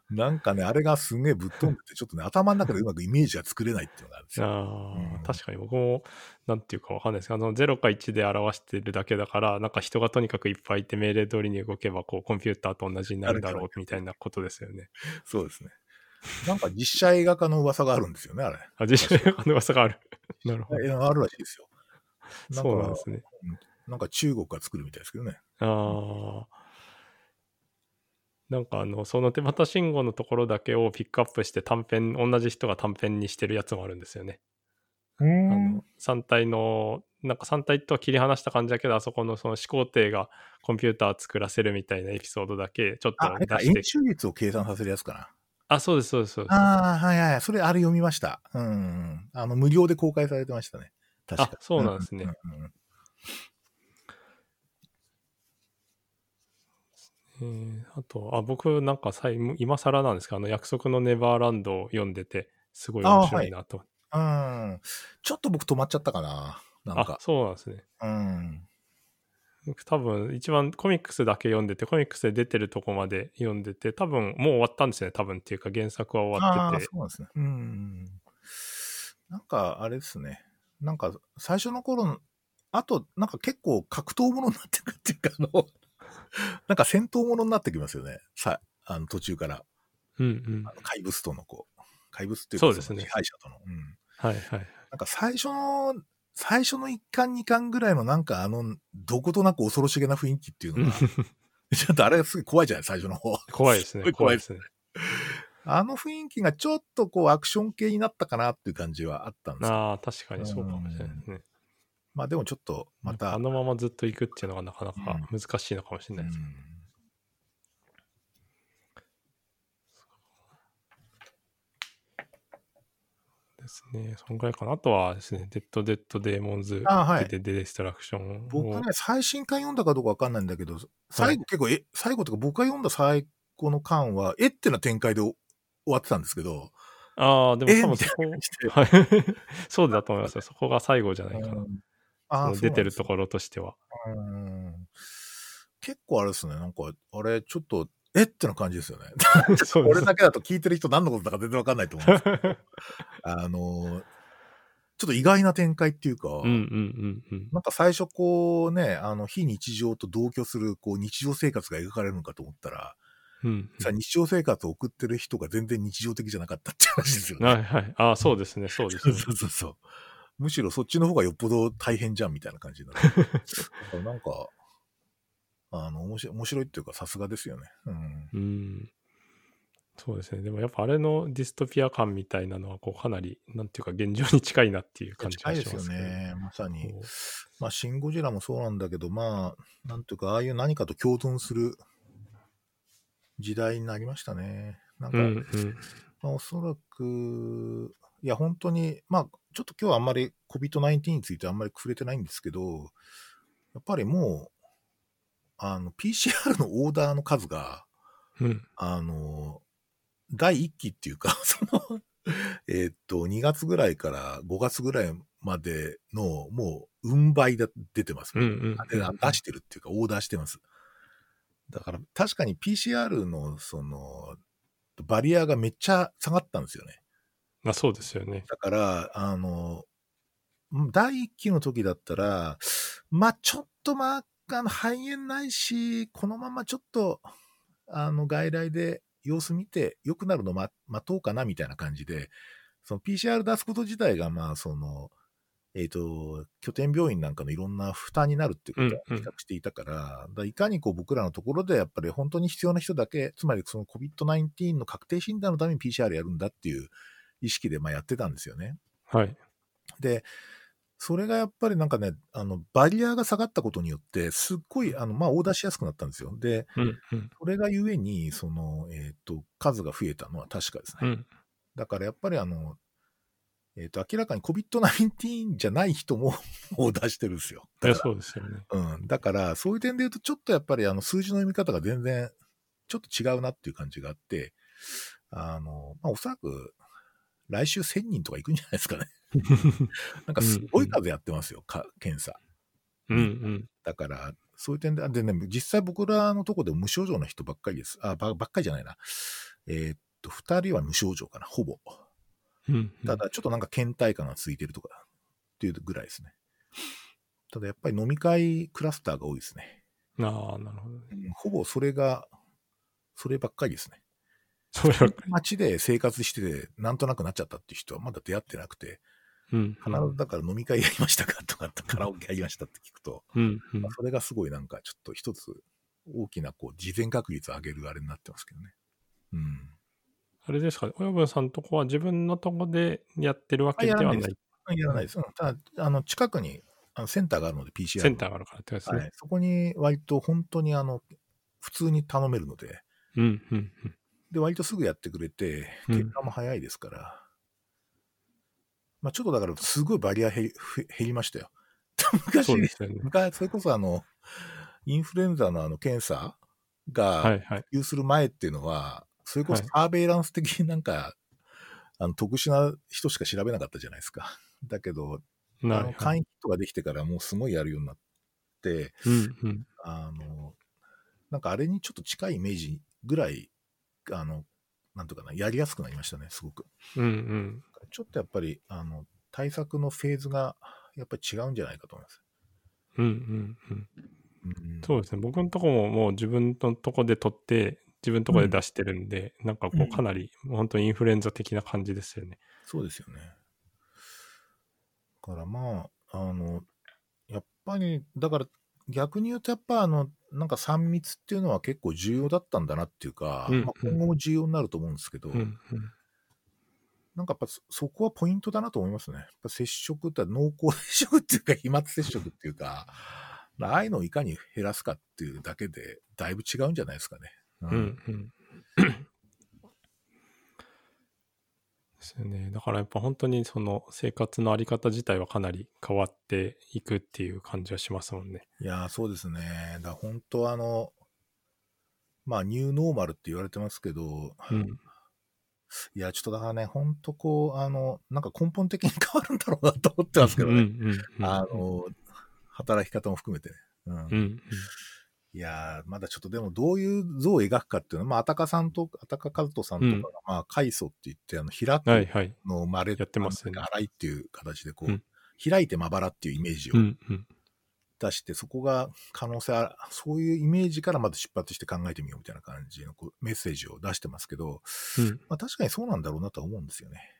S2: なんかね、あれがすげえぶっ飛んでて、ちょっとね、頭の中でうまくイメージが作れないっていうのがあるんですよ。
S1: ああ、
S2: うん
S1: 確かに僕も、なんていうかわかんないですけど、あの、0か1で表してるだけだから、なんか人がとにかくいっぱいいて命令通りに動けば、こう、コンピューターと同じになるだろうみたいなことですよね。
S2: そうですね。なんか実写映画化の噂があるんですよね、あれ。
S1: あ、実際の噂がある。なるほど。
S2: えあるらしいですよ。
S1: そうなんですね。
S2: なんか中国が作るみたいですけどね。
S1: ああ。なんかあの、その手旗信号のところだけをピックアップして短編、同じ人が短編にしてるやつもあるんですよね。
S2: う
S1: あの3体の、なんか3体とは切り離した感じだけど、あそこのその思考艇がコンピューター作らせるみたいなエピソードだけちょっと出して。
S2: 演習率を計算させるやつかな。
S1: あ、そうです、そうです、そうです。
S2: ああ、はいはい。それ、あれ読みました。うん。あの、無料で公開されてましたね。確か
S1: あそうなんですね
S2: うんうんうん
S1: えーあと、あ、僕なんかさい今更なんですけど、あの、約束のネバーランドを読んでて、すごい面白いなと。
S2: うん。ちょっと僕止まっちゃったかな。なん
S1: あ
S2: か。
S1: そうなんですね。
S2: うん。
S1: 僕多分一番コミックスだけ読んでて、コミックスで出てるとこまで読んでて、多分もう終わったんですね、多分っていうか原作は終わってて。
S2: そうなんですね。うん。なんか、あれですね。なんか、最初の頃の、あと、なんか結構格闘ものになってくっていうか、あの、なんか戦闘ものになってきますよね。さ、あの途中から、
S1: うんうん
S2: あ。の怪物とのこう、怪物っていうか、
S1: そうですね
S2: の支配者との。うん。
S1: はいはい。
S2: なんか最初の、最初の1巻2巻ぐらいのなんかあの、どことなく恐ろしげな雰囲気っていうのが、ちょっとあれがすごい怖いじゃない？最初の方。
S1: 怖いですね。
S2: すごい怖い
S1: 怖いですね。
S2: あの雰囲気がちょっとこうアクション系になったかなっていう感じはあったんですよ。
S1: ああ、確かにそうかもしれないですね。
S2: まあでもちょっとまた、
S1: あのままずっと行くっていうのがなかなか難しいのかもしれないです。
S2: うん
S1: ですね。そんぐらいかな。あとはですね、 Dead Dead Demon's
S2: あはい
S1: で Destruction を。
S2: 僕ね、最新巻読んだかどうかわかんないんだけど、最後、結構、え、最後とか僕が読んだ最後の巻は、えってな展開で終わってたんですけど、
S1: ああ、でも
S2: え
S1: 多分そこ
S2: みたいな感じで、
S1: はい。そうだと思いますよ。そこが最後じゃないかな。
S2: うん
S1: 出てるところとしては。
S2: 結構あれですね、なんか、あれ、ちょっと、えっ？てな感じですよね。
S1: そうです
S2: これだけだと聞いてる人何のことだか全然わかんないと思うんですけど、あの、ちょっと意外な展開っていうか、
S1: うんうんうんうん。
S2: なんか最初こうね、あの、非日常と同居する、こう、日常生活が描かれるのかと思ったら、
S1: うん
S2: さ、日常生活を送ってる人が全然日常的じゃなかったって話ですよね。
S1: はいはい。ああ、そうですね、そうですね。
S2: そうそうそう。むしろそっちの方がよっぽど大変じゃんみたいな感じになる。なんか、あの、面白い面白いっていうかさすがですよね。うん。
S1: うん。そうですね。でもやっぱあれのディストピア感みたいなのは、こう、かなり、なんていうか、現状に近いなっていう感じ
S2: 近いですよ
S1: がしますけど。
S2: ね。まさに。まあ、シン・ゴジラもそうなんだけど、まあ、なんていうか、ああいう何かと共存する時代になりましたね。なんか、
S1: うんうん。
S2: まあ、おそらく、いや、本当に、まあ、ちょっと今日はあんまり COVID-19 についてあんまり触れてないんですけど、やっぱりもう、あの、PCR のオーダーの数が、
S1: うん。
S2: あの、第1期っていうか、その、えーっと、2月ぐらいから5月ぐらいまでの、もう、運倍だ出てます。
S1: うんうん
S2: で出してるっていうか、オーダーしてます。だから、確かに PCR の、その、バリアがめっちゃ下がったんですよね。
S1: まあそうですよね。
S2: だから、あの、第1期の時だったら、まあ、ちょっとまあ、あの、肺炎ないし、このままちょっと、あの、外来で様子見て、良くなるの待待とうかな、みたいな感じで、その PCR 出すこと自体が、まあ、その、えっ、と、拠点病院なんかのいろんな負担になるっていうこと
S1: うんうん
S2: は比較していたから、だからいかにこう僕らのところでやっぱり本当に必要な人だけ、つまりその COVID-19 の確定診断のために PCR やるんだっていう意識でまあやってたんですよね。
S1: はい。
S2: で、それがやっぱりなんかね、あの、バリアが下がったことによって、すっごい、あの、まあ、オーダーしやすくなったんですよ。で、
S1: うんうん。
S2: それがゆえに、その、えっ、と、数が増えたのは確かですね。
S1: うん。
S2: だからやっぱりあの、えっ、と、明らかに COVID-19 じゃない人も を出してるんですよ。
S1: いや、そうですよね。
S2: うん。だから、そういう点で言うと、ちょっとやっぱりあの数字の読み方が全然、ちょっと違うなっていう感じがあって、あの、まあ、おそらく、来週1000人とか行くんじゃないですかね。なんかすごい数やってますよ、か検査。
S1: うんうん。
S2: だから、そういう点で、あでね、実際僕らのとこでも無症状の人ばっかりです。あ、ばばっかりじゃないな。えーっと、2人は無症状かな、ほぼ。
S1: うん
S2: ただ、ちょっとなんか倦怠感がついてるとか、っていうぐらいですね。ただ、やっぱり飲み会クラスターが多いですね。
S1: ああ、なるほどね。
S2: うんほぼそれが、そればっかりですね。
S1: それは、
S2: 街で生活してて、なんとなくなっちゃったっていう人はまだ出会ってなくて、
S1: うん。
S2: 必ずだから飲み会やりましたかとか、カラオケやりましたって聞くと、
S1: うんうん
S2: まあ、それがすごいなんかちょっと一つ大きなこう、事前確率を上げるあれになってますけどね。うん。
S1: あれですかね、親分さんのとこは自分のとこでやってるわけではない。
S2: あやらないです。うんただ、あの、近くにあのセンターがあるので、PCR の。
S1: センターがあるからってやつですね。
S2: はい。そこに割と本当にあの、普通に頼めるので、
S1: うんうんうん。
S2: で、割とすぐやってくれて、
S1: うん
S2: 結果も早いですから、まあちょっとだから、すごいバリア減り減りましたよ。昔、
S1: そうですよね。
S2: 昔、それこそあの、インフルエンザのあの検査
S1: は
S2: が
S1: いはい。
S2: 普及する前っていうのは、それこそ
S1: はい
S2: サーベイランス的になんか、あの特殊な人しか調べなかったじゃないですか。だけど、あの。簡易キットができてからもうすごいやるようになって、
S1: うんうん。
S2: あの、なんかあれにちょっと近いイメージぐらい、あの、なんとかな、やりやすくなりましたね、すごく。
S1: うんうん。
S2: ちょっとやっぱり、あの、対策のフェーズが、やっぱり違うんじゃないかと思います。
S1: うんうんうん。
S2: うん
S1: そうですね。僕のとこももう自分のとこで取って、自分のとこで出してるんで、なんかこ
S2: うん
S1: うかなり、本当にインフルエンザ的な感じですよね。
S2: そうですよね。だからまあ、あの、やっぱり、だから逆に言うとやっぱあの、なんか3密っていうのは結構重要だったんだなっていうか、
S1: うん
S2: まあ、今後も重要になると思うんですけど、
S1: うんうん。
S2: なんかやっぱそそこはポイントだなと思いますね。やっぱ接触って濃厚接触っていうか、飛沫接触っていうか、ああいうのをいかに減らすかっていうだけで、だいぶ違うんじゃないですかね。う
S1: うんうん。ですよね。だからやっぱ本当にその生活のあり方自体はかなり変わっていくっていう感じはしますもんね。
S2: いやー、そうですね。だから本当あの、まあ、ニューノーマルって言われてますけど、
S1: うん。
S2: いや、ちょっとだからね、本当こう、あの、なんか根本的に変わるんだろうなと思ってますけど
S1: うん
S2: ね。
S1: うんうん。
S2: あの、働き方も含めてね。うん
S1: うんうん。
S2: いやー、まだちょっとでもどういう像を描くかっていうのは、まあ、あたかさんと、あたかかずとさんとかが、まあ、開祖って言って、あの、開く
S1: はいはい。
S2: のまれ、
S1: やってますよね
S2: あの洗いっていう形で、こう、
S1: うん
S2: 開いてまばらっていうイメージを
S1: うんうん。
S2: 出して、そこが可能性ある、そういうイメージからまず出発して考えてみようみたいな感じのこうメッセージを出してますけど、
S1: うん
S2: まあ、確かにそうなんだろうなとは思うんですよね。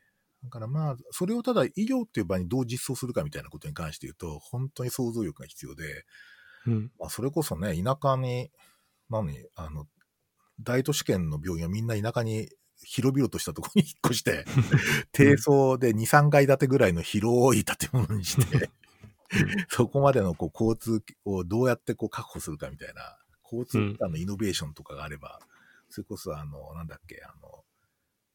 S2: だからまあ、それをただ医療っていう場にどう実装するかみたいなことに関して言うと、本当に想像力が必要で、
S1: うん。
S2: まあ、それこそね、田舎に、何、あの、大都市圏の病院はみんな田舎に広々としたところに 引っ越して、低層で2、3階建てぐらいの広い建物にして、そこまでのこう交通をどうやってこう確保するかみたいな、交通機関のイノベーションとかがあれば、それこそあの、なんだっけ、あの、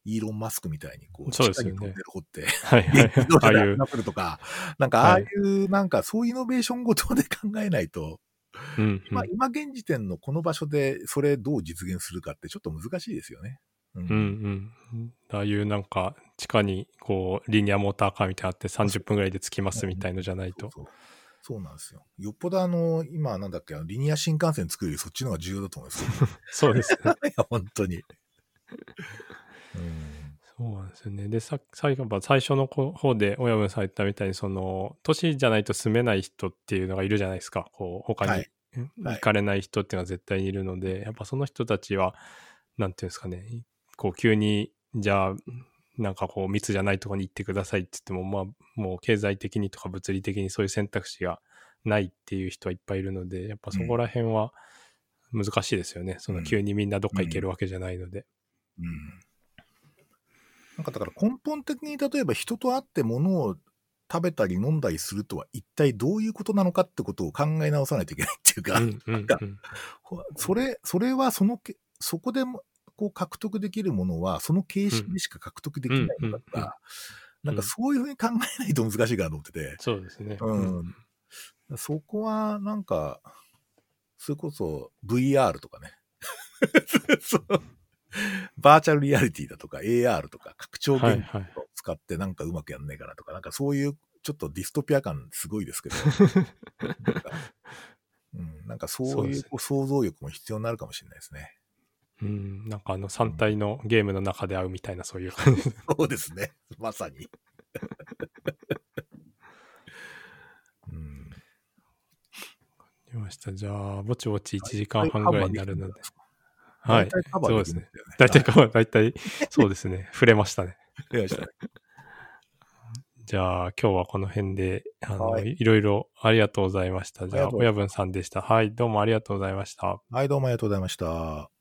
S2: イーロン・マスクみたいにこう、
S1: そうですよね
S2: 地下にトンネル掘って、
S1: はいはい
S2: 自動
S1: はい。ああいう
S2: 車でとか、なんかああいう、なんかそういうイノベーションごとで 考えないと、
S1: うんう
S2: 今現時点のこの場所でそれどう実現するかってちょっと難しいですよね。うん
S1: うんうん。ああいうなんか地下にこうリニアモーターカーみたいなのあって30分ぐらいで着きますみたいのじゃないと。
S2: そうそうそうなんですよ。よっぽどあの、今なんだっけ、リニア新幹線作るよりそっちの方が重要だと思いますよ。
S1: そうですね。
S2: いや、本当に。うん。
S1: そうなんですよね。で、さ最後、最初の方で親分さん言ったみたいに、その、都市じゃないと住めない人っていうのがいるじゃないですか。こう、他に
S2: はい
S1: 行かれない人っていうのは絶対にいるので、やっぱその人たちは、なんていうんですかね、こう、急に、じゃあ、なんかこう、密じゃないところに行ってくださいって言っても、まあ、もう経済的にとか物理的にそういう選択肢がないっていう人はいっぱいいるので、やっぱそこら辺は難しいですよね。その急にみんなどっか行けるわけじゃないので。
S2: うん。なんかだから根本的に例えば人と会って物を食べたり飲んだりするとは一体どういうことなのかってことを考え直さないといけないっていうか、
S1: うんうんうん
S2: がほそれ、それはそのけ、そこでもこう獲得できるものは、その形式でしか獲得できないんだった
S1: うんうんうん
S2: ら、なんかそういうふうに考えないと難しいかなと思ってて。
S1: そうですね。
S2: うん。そこは、なんか、それこそ VR とかね。そ うバーチャルリアリティだとか AR とか拡張
S1: はい
S2: 現実
S1: はい。
S2: を使ってなんかうまくやんねえかなとか、なんかそういうちょっとディストピア感すごいですけど。なんかうん、なんかそういう想像力も必要になるかもしれないですね。
S1: うん、なんかあの3体のゲームの中で会うみたいなそういう感じ。
S2: そうですね。まさに。うん。
S1: りました。じゃあ、ぼちぼち1時間半ぐらいになるので。はい。
S2: 大体カバーでき
S1: そうですね。
S2: るんだよね。
S1: 大体か、大体、そうですね。触れましたね。
S2: はい。わかりました
S1: じゃあ、今日はこの辺で、あの、、
S2: はい
S1: いろいろありがとうございました。じゃあ、親分さんでした。はい。どうもありがとうございました。
S2: はい、どうもありがとうございました。